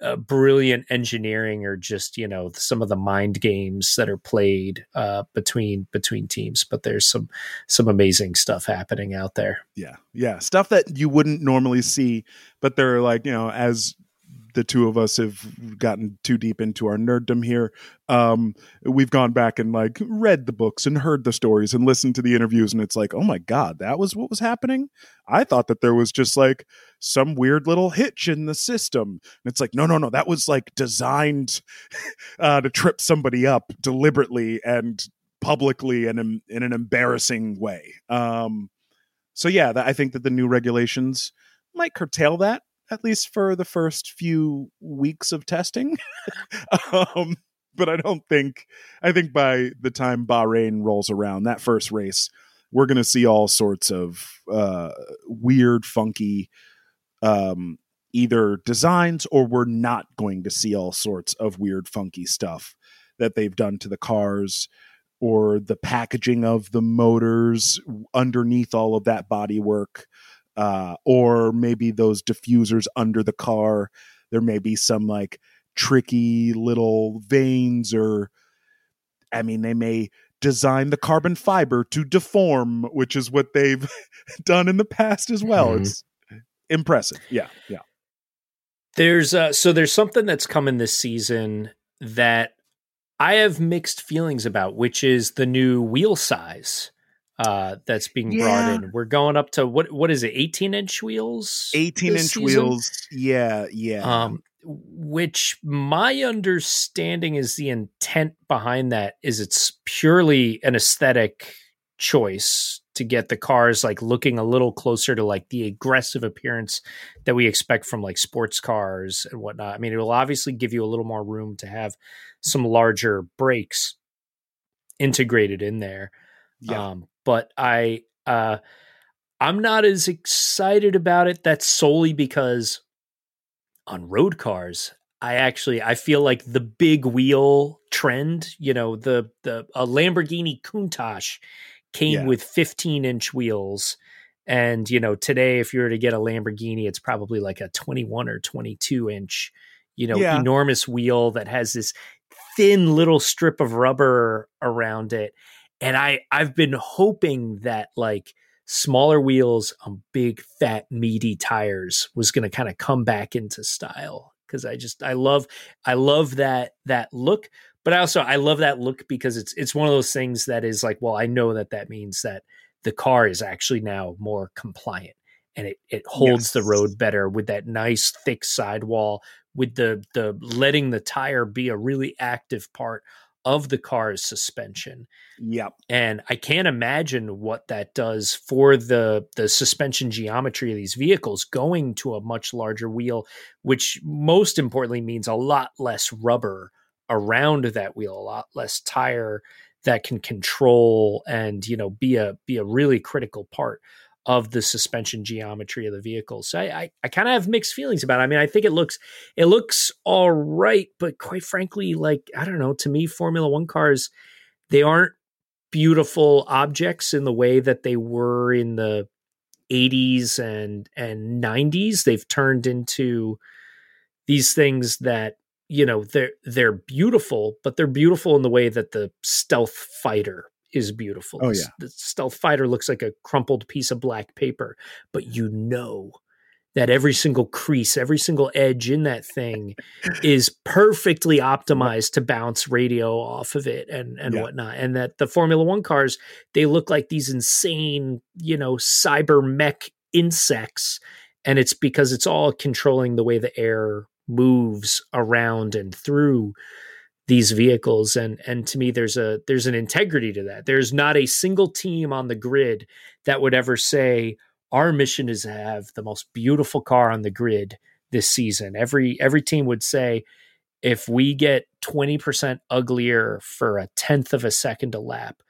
uh, brilliant engineering or just you know some of the mind games that are played uh, between between teams but there's some some amazing stuff happening out there. Yeah. Yeah. Stuff that you wouldn't normally see but they're like you know as the two of us have gotten too deep into our nerddom here. Um, we've gone back and like read the books and heard the stories and listened to the interviews, and it's like, oh my god, that was what was happening. I thought that there was just like some weird little hitch in the system, and it's like, no, no, no, that was like designed uh, to trip somebody up deliberately and publicly and in, in an embarrassing way. Um, so yeah, I think that the new regulations might curtail that at least for the first few weeks of testing. um, but I don't think I think by the time Bahrain rolls around, that first race, we're going to see all sorts of uh, weird, funky, um, either designs or we're not going to see all sorts of weird, funky stuff that they've done to the cars or the packaging of the motors underneath all of that body work uh, or maybe those diffusers under the car. There may be some like tricky little vanes, or I mean, they may design the carbon fiber to deform, which is what they've done in the past as well. Mm-hmm. It's impressive. Yeah, yeah. There's uh, so there's something that's coming this season that I have mixed feelings about, which is the new wheel size uh, that's being yeah. brought in. We're going up to what what is it? 18 inch wheels? 18 inch season? wheels. Yeah, yeah. Um, which my understanding is the intent behind that is it's purely an aesthetic choice to get the cars like looking a little closer to like the aggressive appearance that we expect from like sports cars and whatnot. I mean, it will obviously give you a little more room to have some larger brakes integrated in there. Yeah. Um, but I uh I'm not as excited about it. That's solely because on road cars, I actually I feel like the big wheel trend, you know, the the a Lamborghini Countach came yeah. with 15 inch wheels. And, you know, today if you were to get a Lamborghini, it's probably like a 21 or 22 inch, you know, yeah. enormous wheel that has this thin little strip of rubber around it and I I've been hoping that like smaller wheels on big fat meaty tires was going to kind of come back into style because I just I love I love that that look but I also I love that look because it's it's one of those things that is like well I know that that means that the car is actually now more compliant and it it holds yes. the road better with that nice thick sidewall with the the letting the tire be a really active part of the car's suspension. Yep. And I can't imagine what that does for the the suspension geometry of these vehicles going to a much larger wheel, which most importantly means a lot less rubber around that wheel, a lot less tire that can control and, you know, be a be a really critical part of the suspension geometry of the vehicle. So I, I, I kind of have mixed feelings about it. I mean, I think it looks it looks all right, but quite frankly, like I don't know, to me, Formula One cars, they aren't beautiful objects in the way that they were in the 80s and and 90s. They've turned into these things that you know they're they're beautiful, but they're beautiful in the way that the stealth fighter is beautiful. Oh yeah, the stealth fighter looks like a crumpled piece of black paper, but you know that every single crease, every single edge in that thing is perfectly optimized to bounce radio off of it and and yeah. whatnot. And that the Formula One cars they look like these insane, you know, cyber mech insects, and it's because it's all controlling the way the air moves around and through these vehicles. And and to me there's a there's an integrity to that. There's not a single team on the grid that would ever say our mission is to have the most beautiful car on the grid this season. Every every team would say if we get 20% uglier for a tenth of a second a lap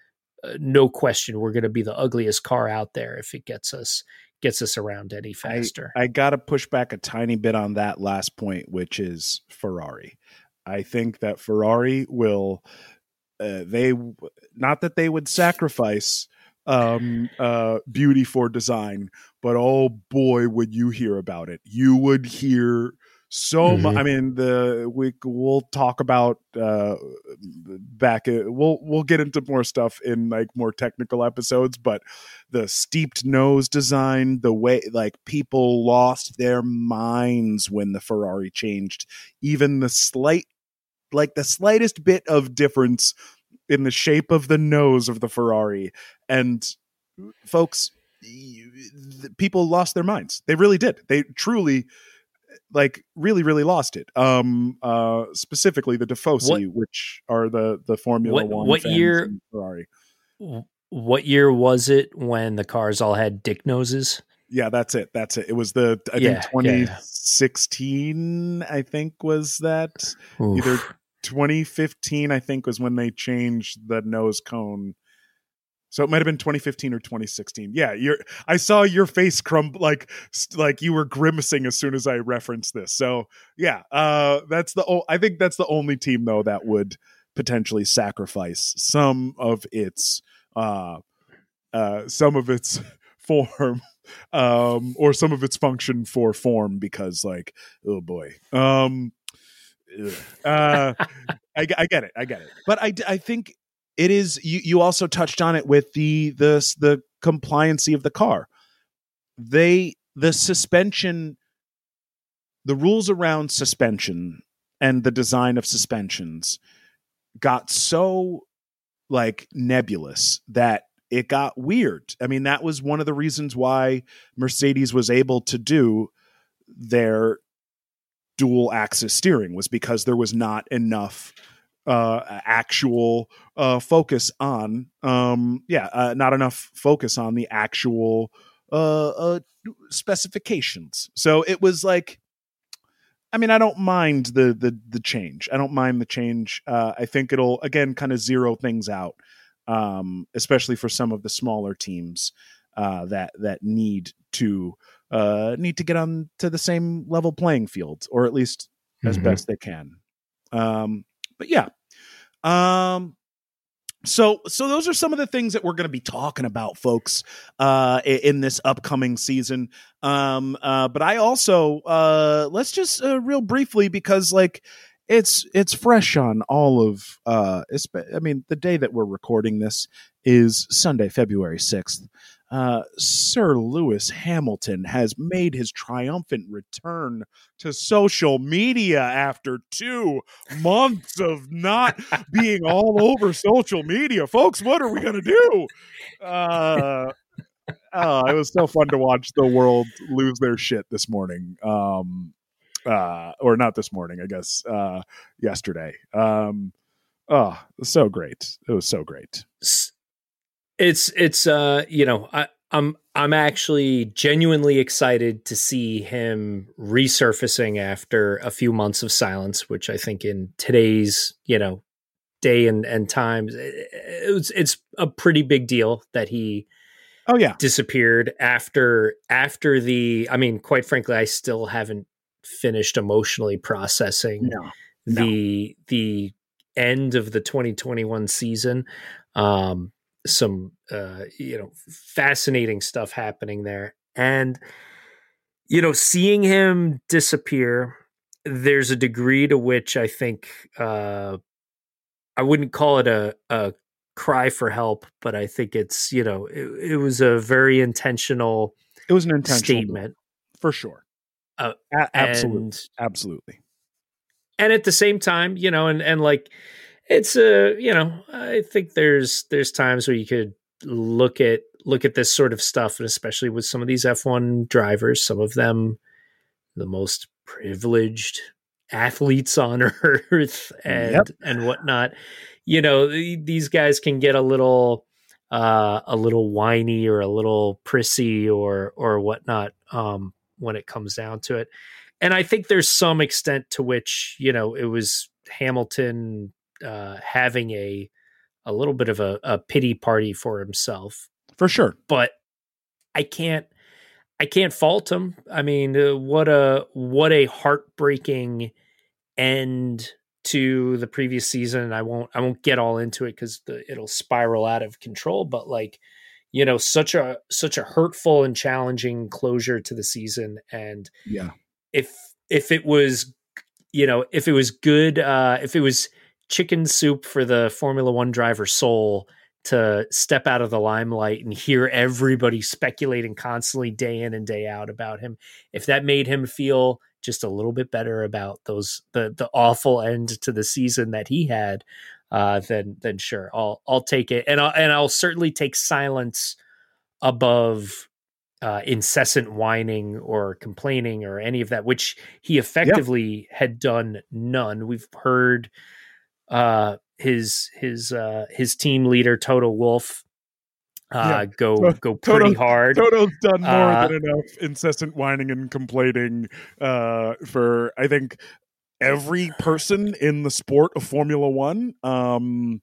uh, no question we're going to be the ugliest car out there if it gets us gets us around any faster. I, I got to push back a tiny bit on that last point which is ferrari I think that Ferrari will uh, they not that they would sacrifice um, uh, beauty for design, but oh boy, would you hear about it? You would hear so mm-hmm. I mean, the we we'll talk about uh, back. Uh, we'll we'll get into more stuff in like more technical episodes, but the steeped nose design, the way like people lost their minds when the Ferrari changed, even the slight, like the slightest bit of difference in the shape of the nose of the Ferrari, and folks, people lost their minds. They really did. They truly like really really lost it um uh specifically the what, which are the the formula what, 1 what year ferrari what year was it when the cars all had dick noses yeah that's it that's it it was the i yeah, think 2016 yeah. i think was that Oof. either 2015 i think was when they changed the nose cone so it might have been 2015 or 2016. Yeah, you're. I saw your face crumble like like you were grimacing as soon as I referenced this. So yeah, uh, that's the. I think that's the only team though that would potentially sacrifice some of its uh, uh, some of its form um, or some of its function for form because like oh boy um, uh, I, I get it, I get it, but I I think it is you, you also touched on it with the the the compliancy of the car. They the suspension the rules around suspension and the design of suspensions got so like nebulous that it got weird. I mean, that was one of the reasons why Mercedes was able to do their dual axis steering was because there was not enough uh, actual uh, focus on um, yeah uh, not enough focus on the actual uh, uh, specifications. So it was like i mean i don't mind the the the change. I don't mind the change. Uh, i think it'll again kind of zero things out um, especially for some of the smaller teams uh, that that need to uh, need to get on to the same level playing field or at least as mm-hmm. best they can. Um, but yeah. Um, so so those are some of the things that we're going to be talking about folks uh in this upcoming season. Um uh but i also uh let's just uh, real briefly because like it's it's fresh on all of uh i mean the day that we're recording this is sunday february 6th uh, Sir Lewis Hamilton has made his triumphant return to social media after two months of not being all over social media. Folks, what are we going to do? Uh, uh, it was so fun to watch the world lose their shit this morning. Um, uh, or not this morning, I guess, uh, yesterday. Um, oh, so great. It was so great. It's it's uh you know I I'm I'm actually genuinely excited to see him resurfacing after a few months of silence, which I think in today's you know day and and times it was, it's a pretty big deal that he oh yeah disappeared after after the I mean quite frankly I still haven't finished emotionally processing no, the no. the end of the 2021 season um some uh, you know fascinating stuff happening there, and you know seeing him disappear. There's a degree to which I think uh, I wouldn't call it a, a cry for help, but I think it's you know it, it was a very intentional. It was an intentional statement for sure. Uh, a- absolutely, and, absolutely. And at the same time, you know, and and like it's a you know i think there's there's times where you could look at look at this sort of stuff and especially with some of these f1 drivers some of them the most privileged athletes on earth and yep. and whatnot you know these guys can get a little uh, a little whiny or a little prissy or or whatnot um, when it comes down to it and i think there's some extent to which you know it was hamilton uh, having a a little bit of a, a pity party for himself, for sure. But I can't I can't fault him. I mean, uh, what a what a heartbreaking end to the previous season. I won't I won't get all into it because it'll spiral out of control. But like, you know, such a such a hurtful and challenging closure to the season. And yeah, if if it was, you know, if it was good, uh, if it was chicken soup for the Formula One driver soul to step out of the limelight and hear everybody speculating constantly day in and day out about him, if that made him feel just a little bit better about those the the awful end to the season that he had, uh, then then sure, I'll I'll take it, and I'll and I'll certainly take silence above uh, incessant whining or complaining or any of that, which he effectively yeah. had done none. We've heard uh, his his uh, his team leader Toto Wolff uh, yeah. go go pretty Toto, hard. Toto's done more uh, than enough incessant whining and complaining uh, for I think every person in the sport of Formula One. Um,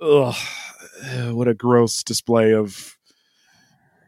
ugh, what a gross display of.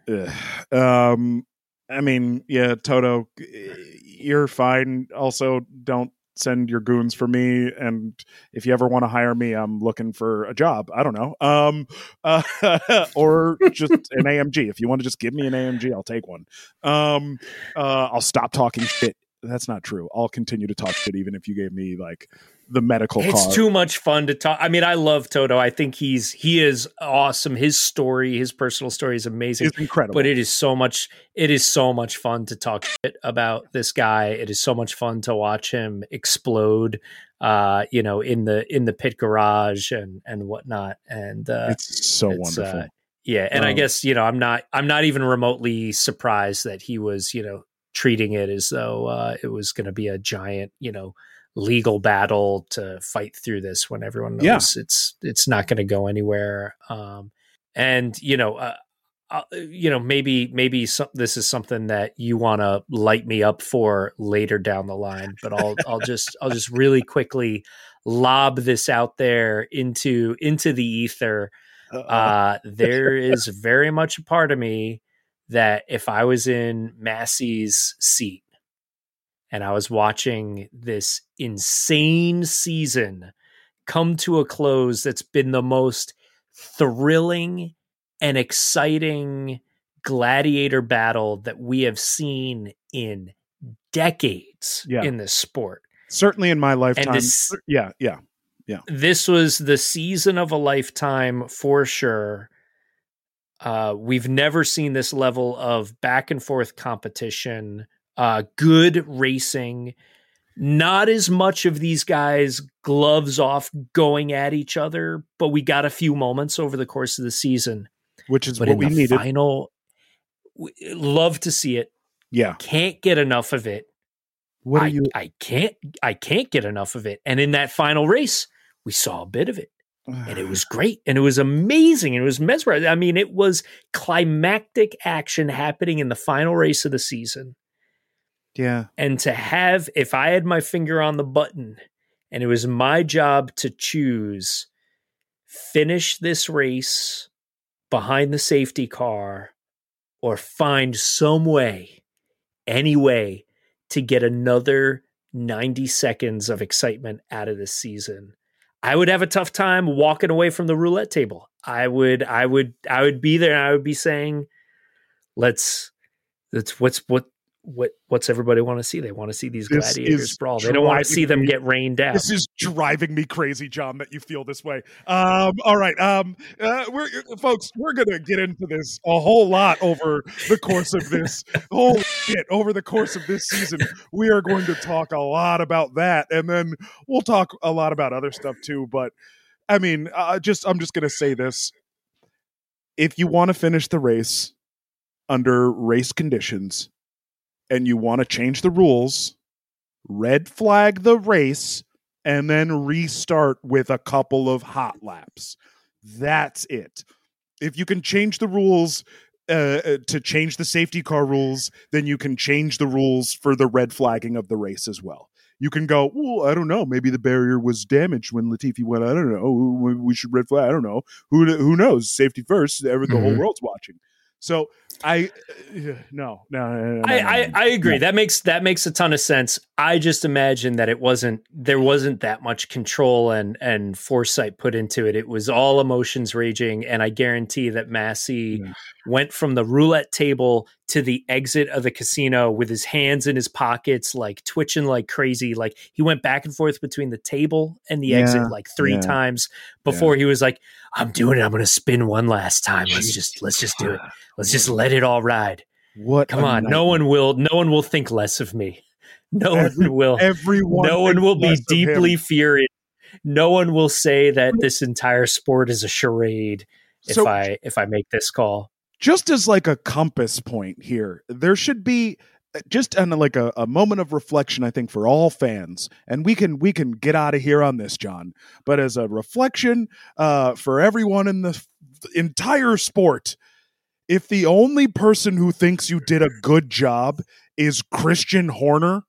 Ugh. Um, I mean, yeah, Toto, you're fine. Also, don't send your goons for me and if you ever want to hire me i'm looking for a job. I don't know. Um uh, or just an amg if you want to just give me an amg i'll take one. Um uh i'll stop talking shit that's not true. I'll continue to talk shit even if you gave me like the medical it's car. too much fun to talk i mean i love toto. I think he's he is awesome. His story his personal story is amazing it's incredible. but it is so much it is so much fun to talk shit about this guy. It is so much fun to watch him explode uh you know in the in the pit garage and and whatnot. And uh it's so it's, wonderful. uh, yeah and um, i guess you know i'm not i'm not even remotely surprised that he was you know treating it as though uh it was going to be a giant you know legal battle to fight through this when everyone knows yeah. it's it's not going to go anywhere. Um, and you know, uh, uh, you know, maybe maybe some, this is something that you want to light me up for later down the line. But I'll I'll just I'll just really quickly lob this out there into into the ether. Uh, there is very much a part of me that if I was in Masi's seat and I was watching this insane season come to a close that's been the most thrilling and exciting gladiator battle that we have seen in decades yeah. in this sport. Certainly in my lifetime. This, yeah, yeah, yeah. This was the season of a lifetime for sure. Uh, we've never seen this level of back and forth competition uh, good racing. Not as much of these guys gloves off going at each other, but we got a few moments over the course of the season, which is but what we needed. Final, love to see it. Yeah, can't get enough of it. What are I, you? I can't. I can't get enough of it. And in that final race, we saw a bit of it and it was great and it was amazing and it was mesmerizing. I mean, it was climactic action happening in the final race of the season. Yeah. And to have, if I had my finger on the button and it was my job to choose finish this race behind the safety car or find some way, any way to get another 90 seconds of excitement out of this season. I would have a tough time walking away from the roulette table. I would, I would, I would be there and I would be saying, let's, that's what's what what what's everybody want to see? They want to see these this gladiators brawl. They don't want to see them get rained down. This is driving me crazy, John, that you feel this way. Um, all right, um, uh, we're folks, we're gonna get into this a whole lot over the course of this whole shit over the course of this season. We are going to talk a lot about that, and then we'll talk a lot about other stuff too. But I mean, uh, just I'm just gonna say this: if you want to finish the race under race conditions and you want to change the rules, red flag the race and then restart with a couple of hot laps. That's it. If you can change the rules uh, uh, to change the safety car rules, then you can change the rules for the red flagging of the race as well. You can go, well, I don't know. Maybe the barrier was damaged when Latifi went. I don't know. We should red flag. I don't know. Who who knows? Safety first. Ever the mm-hmm. whole world's watching. So I uh, no no, no, no, I, I, I agree. That makes that makes a ton of sense. I just imagine that it wasn't there wasn't that much control and and foresight put into it. It was all emotions raging, and I guarantee that Masi yeah. went from the roulette table to the exit of the casino with his hands in his pockets, like twitching like crazy. Like he went back and forth between the table and the yeah. exit like three yeah. times before he was like, "I'm doing it. I'm going to spin one last time. Let's just let's just do it. Let's just let it all ride." What? Come on, nightmare. no one will no one will think less of me. No Every, one will. Everyone. No one will be deeply furious. No one will say that this entire sport is a charade if so, I if I make this call. Just as like a compass point here, there should be uh, just an, like a, a moment of reflection i think for all fans and we can we can get out of here on this john but as a reflection uh, for everyone in the entire sport if the only person who thinks you did a good job is christian horner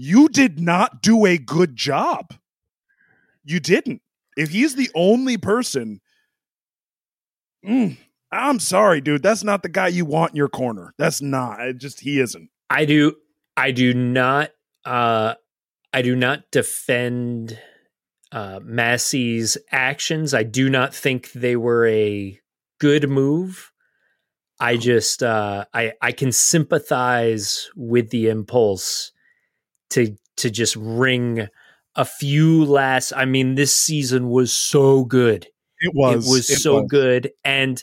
you did not do a good job. You didn't. If he's the only person, mm, I'm sorry, dude. That's not the guy you want in your corner. That's not. It just he isn't. I do. I do not. Uh, I do not defend uh, Masi's actions. I do not think they were a good move. I just uh, I I can sympathize with the impulse to to just ring a few last I mean this season was so good. It was. It was it so was. good and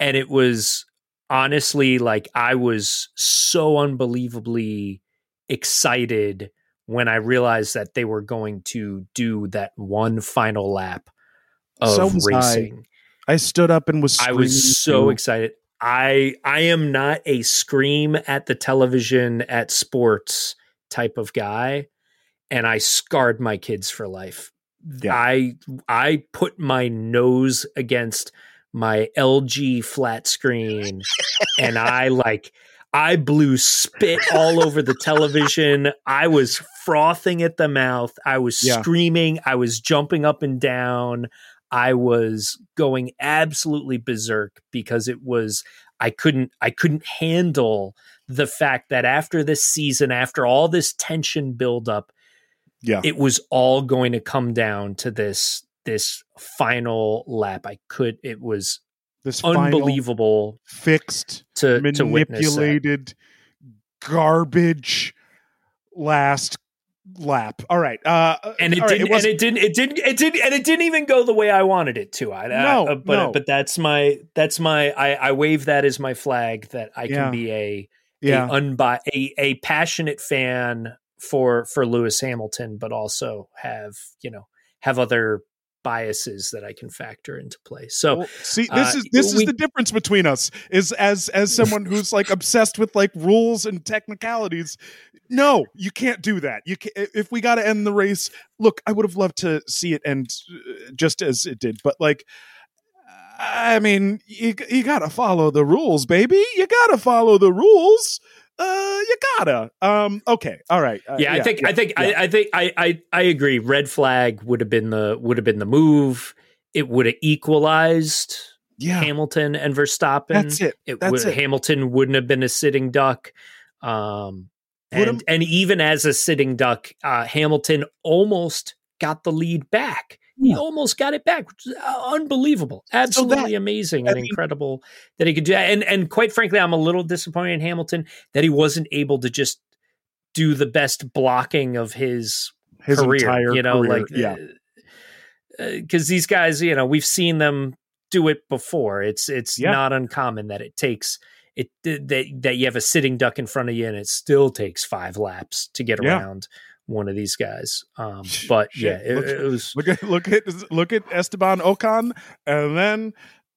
and it was honestly like I was so unbelievably excited when I realized that they were going to do that one final lap of so racing. I. I. stood up and was I was so too. excited. I I am not a scream at the television at sports type of guy and I scarred my kids for life. Yeah. I I put my nose against my LG flat screen and I like I blew spit all over the television. I was frothing at the mouth. I was yeah. screaming. I was jumping up and down. I was going absolutely berserk because it was I couldn't I couldn't handle the fact that after this season, after all this tension buildup, yeah, it was all going to come down to this this final lap. I could it was this unbelievable fixed to manipulated to garbage last lap. All right. Uh, and it didn't. Right, it and it didn't. It didn't. It didn't. And it didn't even go the way I wanted it to. I no. Uh, but no. but that's my that's my I I wave that as my flag that I yeah. can be a yeah. a, unbi- a a passionate fan for for Lewis Hamilton, but also have you know have other biases that I can factor into play. So well, see, this uh, is this we, is the difference between us. Is as as someone who's like obsessed with like rules and technicalities. No, you can't do that. You can, if we got to end the race. Look, I would have loved to see it end uh, just as it did, but like I mean, you you gotta follow the rules, baby. You gotta follow the rules. Uh, you gotta. Um, okay, all right. Uh, yeah, I think yeah, I think yeah. I, I think I, I I agree. Red flag would have been the would have been the move. It would have equalized. Yeah. Hamilton and Verstappen. That's it. it That's would, it. Hamilton wouldn't have been a sitting duck. Um, and, and even as a sitting duck, uh, Hamilton almost got the lead back he almost got it back. Uh, unbelievable, absolutely so that, amazing and I mean, incredible that he could do that. And and quite frankly, I'm a little disappointed in Hamilton that he wasn't able to just do the best blocking of his his career. entire you know, career. like yeah, because uh, uh, these guys, you know, we've seen them do it before. It's it's yeah. not uncommon that it takes it that that you have a sitting duck in front of you and it still takes five laps to get yeah. around one of these guys. Um, but yeah, it, look, it, was look at look at look at Esteban Ocon and then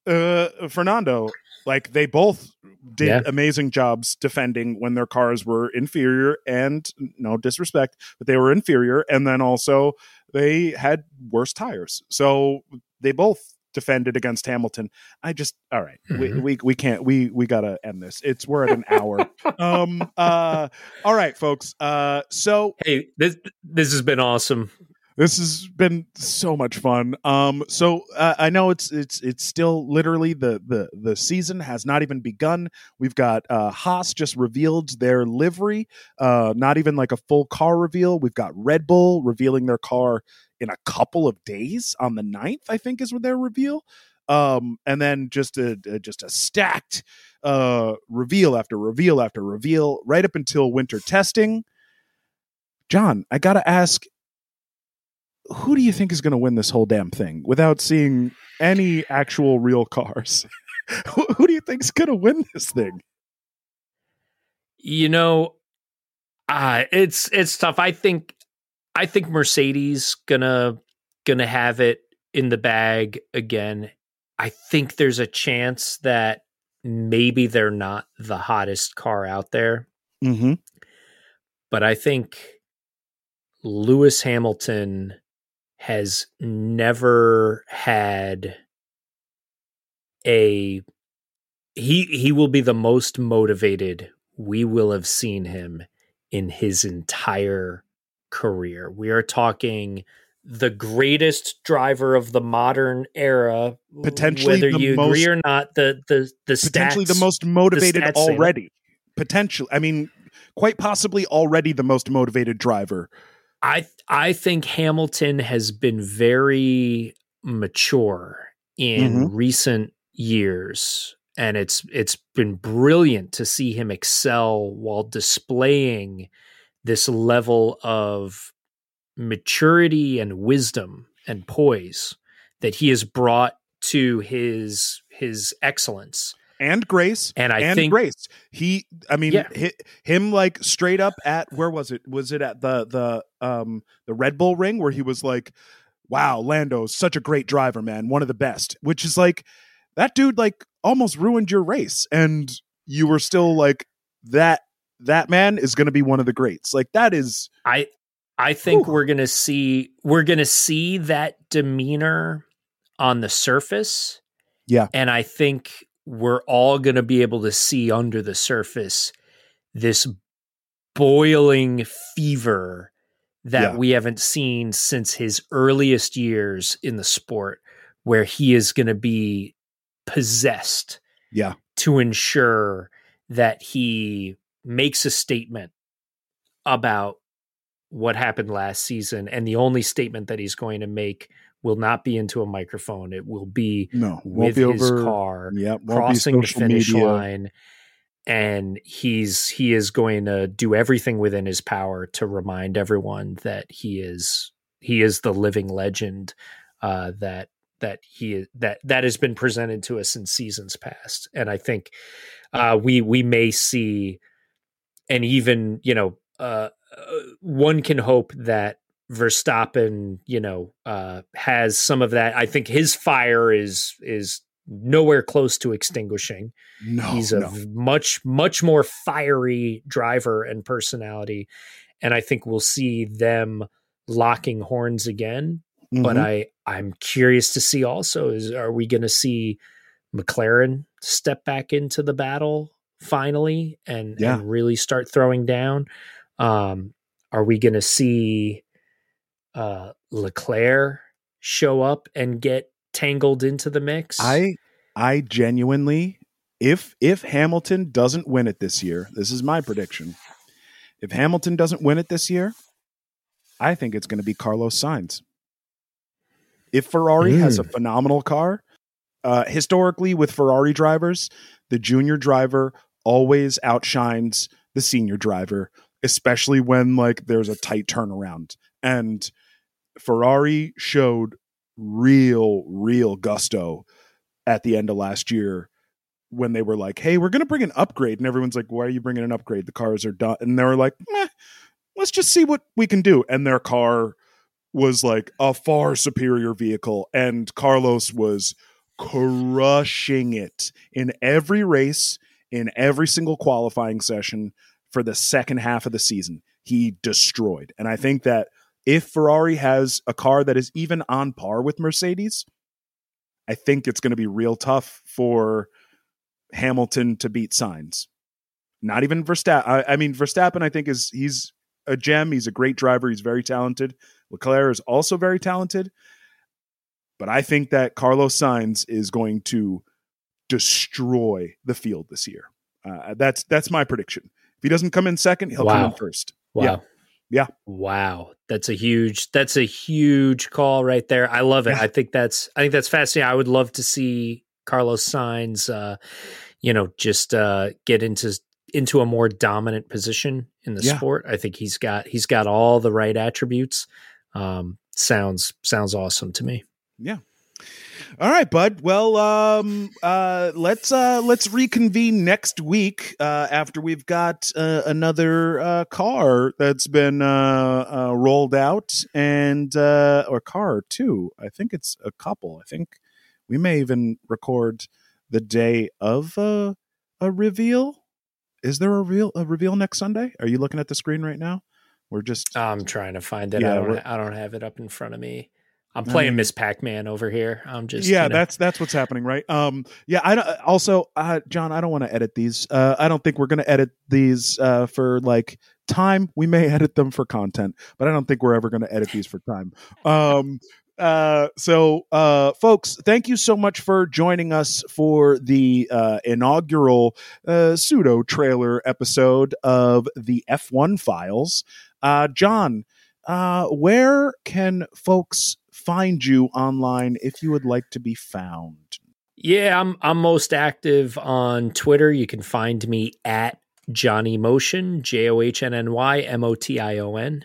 uh, Fernando. Like they both did yeah. amazing jobs defending when their cars were inferior and no disrespect, but they were inferior, and then also they had worse tires. So they both defended against Hamilton. I just all right, mm-hmm. we, we we can't we we gotta end this. It's we're at an hour. um uh all right, folks. Uh so hey, this this has been awesome. This has been so much fun. Um, so uh, I know it's it's it's still literally the the the season has not even begun. We've got uh, Haas just revealed their livery, uh, not even like a full car reveal. We've got Red Bull revealing their car in a couple of days on the 9th, I think is their reveal. Um, and then just a, a just a stacked uh, reveal after reveal after reveal, right up until winter testing. John, I gotta ask, who do you think is going to win this whole damn thing without seeing any actual real cars? who, who do you think is going to win this thing? You know, uh, it's it's tough. I think I think Mercedes gonna gonna have it in the bag again. I think there's a chance that maybe they're not the hottest car out there. Mm-hmm. But I think Lewis Hamilton has never had a he he will be the most motivated we will have seen him in his entire career. We are talking the greatest driver of the modern era potentially whether you most, agree or not the the the potentially stats, the most motivated the already potentially i mean quite possibly already the most motivated driver I I think Hamilton has been very mature in Mhm. recent years and it's it's been brilliant to see him excel while displaying this level of maturity and wisdom and poise that he has brought to his his excellence. And grace and I and think grace. He i mean Yeah. hi- him like straight up at where was it? Was it at the the um the red bull ring where he was like wow lando's such a great driver man. One of the best. Which is like that dude like almost ruined your race. And you were still like that that man is going to be one of the greats like that is I I think Whew. we're gonna see we're gonna see that demeanor on the surface. Yeah. And I think we're all gonna be able to see under the surface this boiling fever that Yeah. we haven't seen since his earliest years in the sport, where he is gonna be possessed yeah to ensure that he makes a statement about what happened last season and the only statement that he's going to make will not be into a microphone it will be no with be his over car yeah crossing the finish media. line and he's he is going to do everything within his power to remind everyone that he is he is the living legend uh, that that he that that has been presented to us in seasons past and i think uh, we we may see and even you know uh, uh, one can hope that Verstappen you know uh, has some of that I think his fire is is nowhere close to extinguishing no he's a no. much much more fiery driver and personality and i think we'll see them locking horns again but Mhm. i i'm curious to see also is are we going to see mclaren step back into the battle finally and, Yeah. and really start throwing down um are we going to see uh leclerc show up and get tangled into the mix I I genuinely if if Hamilton doesn't win it this year, this is my prediction. If Hamilton doesn't win it this year, I think it's going to be Carlos Sainz. If Ferrari has a phenomenal car, uh, historically with Ferrari drivers, the junior driver always outshines the senior driver, especially when like there's a tight turnaround. And Ferrari showed real, real gusto at the end of last year when they were like, "Hey, we're going to bring an upgrade," and everyone's like, "Why are you bringing an upgrade? The cars are done." And they were like, "Let's just see what we can do." And their car was like a far superior vehicle, and Carlos was crushing it in every race, in every single qualifying session for the second half of the season. He destroyed, and I think that if Ferrari has a car that is even on par with Mercedes, I think it's going to be real tough for Hamilton to beat Sainz. Not even Verstappen. I, I mean, Verstappen, I think is he's a gem. He's a great driver. He's very talented. Leclerc is also very talented. But I think that Carlos Sainz is going to destroy the field this year. Uh, that's that's my prediction. If he doesn't come in second, he'll wow. come in first. Wow. Yeah. Yeah. Wow. That's a huge that's a huge call right there. I love it. Yeah. I think that's I think that's fascinating. I would love to see Carlos Sainz uh you know just uh get into into a more dominant position in the yeah. sport. I think he's got he's got all the right attributes. Um sounds sounds awesome to me. Yeah. All right, bud. Well, um, uh, let's uh, let's reconvene next week uh, after we've got uh, another uh, car that's been uh, uh, rolled out, and uh, or car too. I think it's a couple. I think we may even record the day of uh, a reveal. Is there a reveal a reveal next Sunday? Are you looking at the screen right now? We're just. I'm trying to find it. Yeah, I don't. I don't have it up in front of me. I'm playing I mean, Miss Pac-Man over here. I'm just yeah, that's that's what's happening, right? Um, yeah. I don't, also, uh, John, I don't want to edit these. Uh, I don't think we're going to edit these uh, for like time. We may edit them for content, but I don't think we're ever going to edit these for time. Um, uh, so, uh, folks, thank you so much for joining us for the uh, inaugural uh, pseudo trailer episode of the F1 Files. Uh, John, uh, where can folks find you online if you would like to be found? Yeah, I'm I'm most active on Twitter. You can find me at Johnny Motion, J O H N N Y M O T I O N.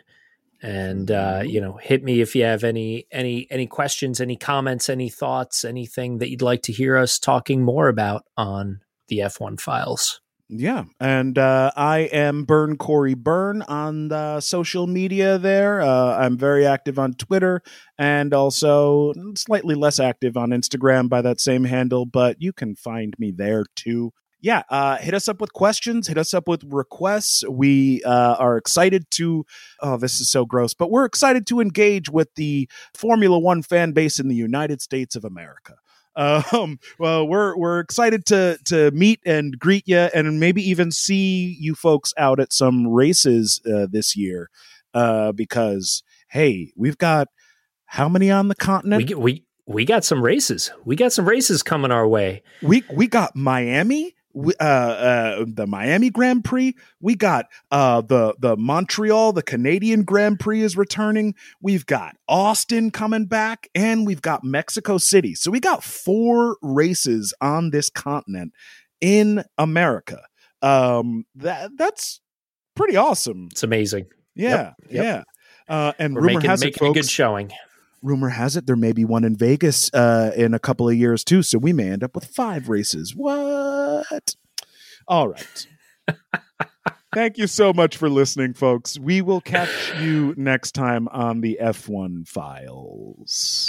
And uh, mm-hmm. you know, hit me if you have any any any questions, any comments, any thoughts, anything that you'd like to hear us talking more about on the F1 files. Yeah, and uh, I am Burn Corey Burn on the social media. There, uh, I'm very active on Twitter and also slightly less active on Instagram by that same handle. But you can find me there too. Yeah, uh, hit us up with questions. Hit us up with requests. We uh, are excited to. Oh, this is so gross, but we're excited to engage with the Formula One fan base in the United States of America. Um, well, we're we're excited to to meet and greet you, and maybe even see you folks out at some races uh, this year. Uh, because hey, we've got how many on the continent? We we we got some races. We got some races coming our way. We we got Miami uh, uh, the Miami Grand Prix. We got uh, the the Montreal, the Canadian Grand Prix is returning. We've got Austin coming back, and we've got Mexico City. So we got four races on this continent in America. Um, that that's pretty awesome. It's amazing. Yeah, yep, yep. yeah. Uh, and We're rumor making, has it, folks, a good showing rumor has it there may be one in Vegas uh, in a couple of years too. So we may end up with five races. What? All right. Thank you so much for listening, folks. We will catch you next time on the F1 Files.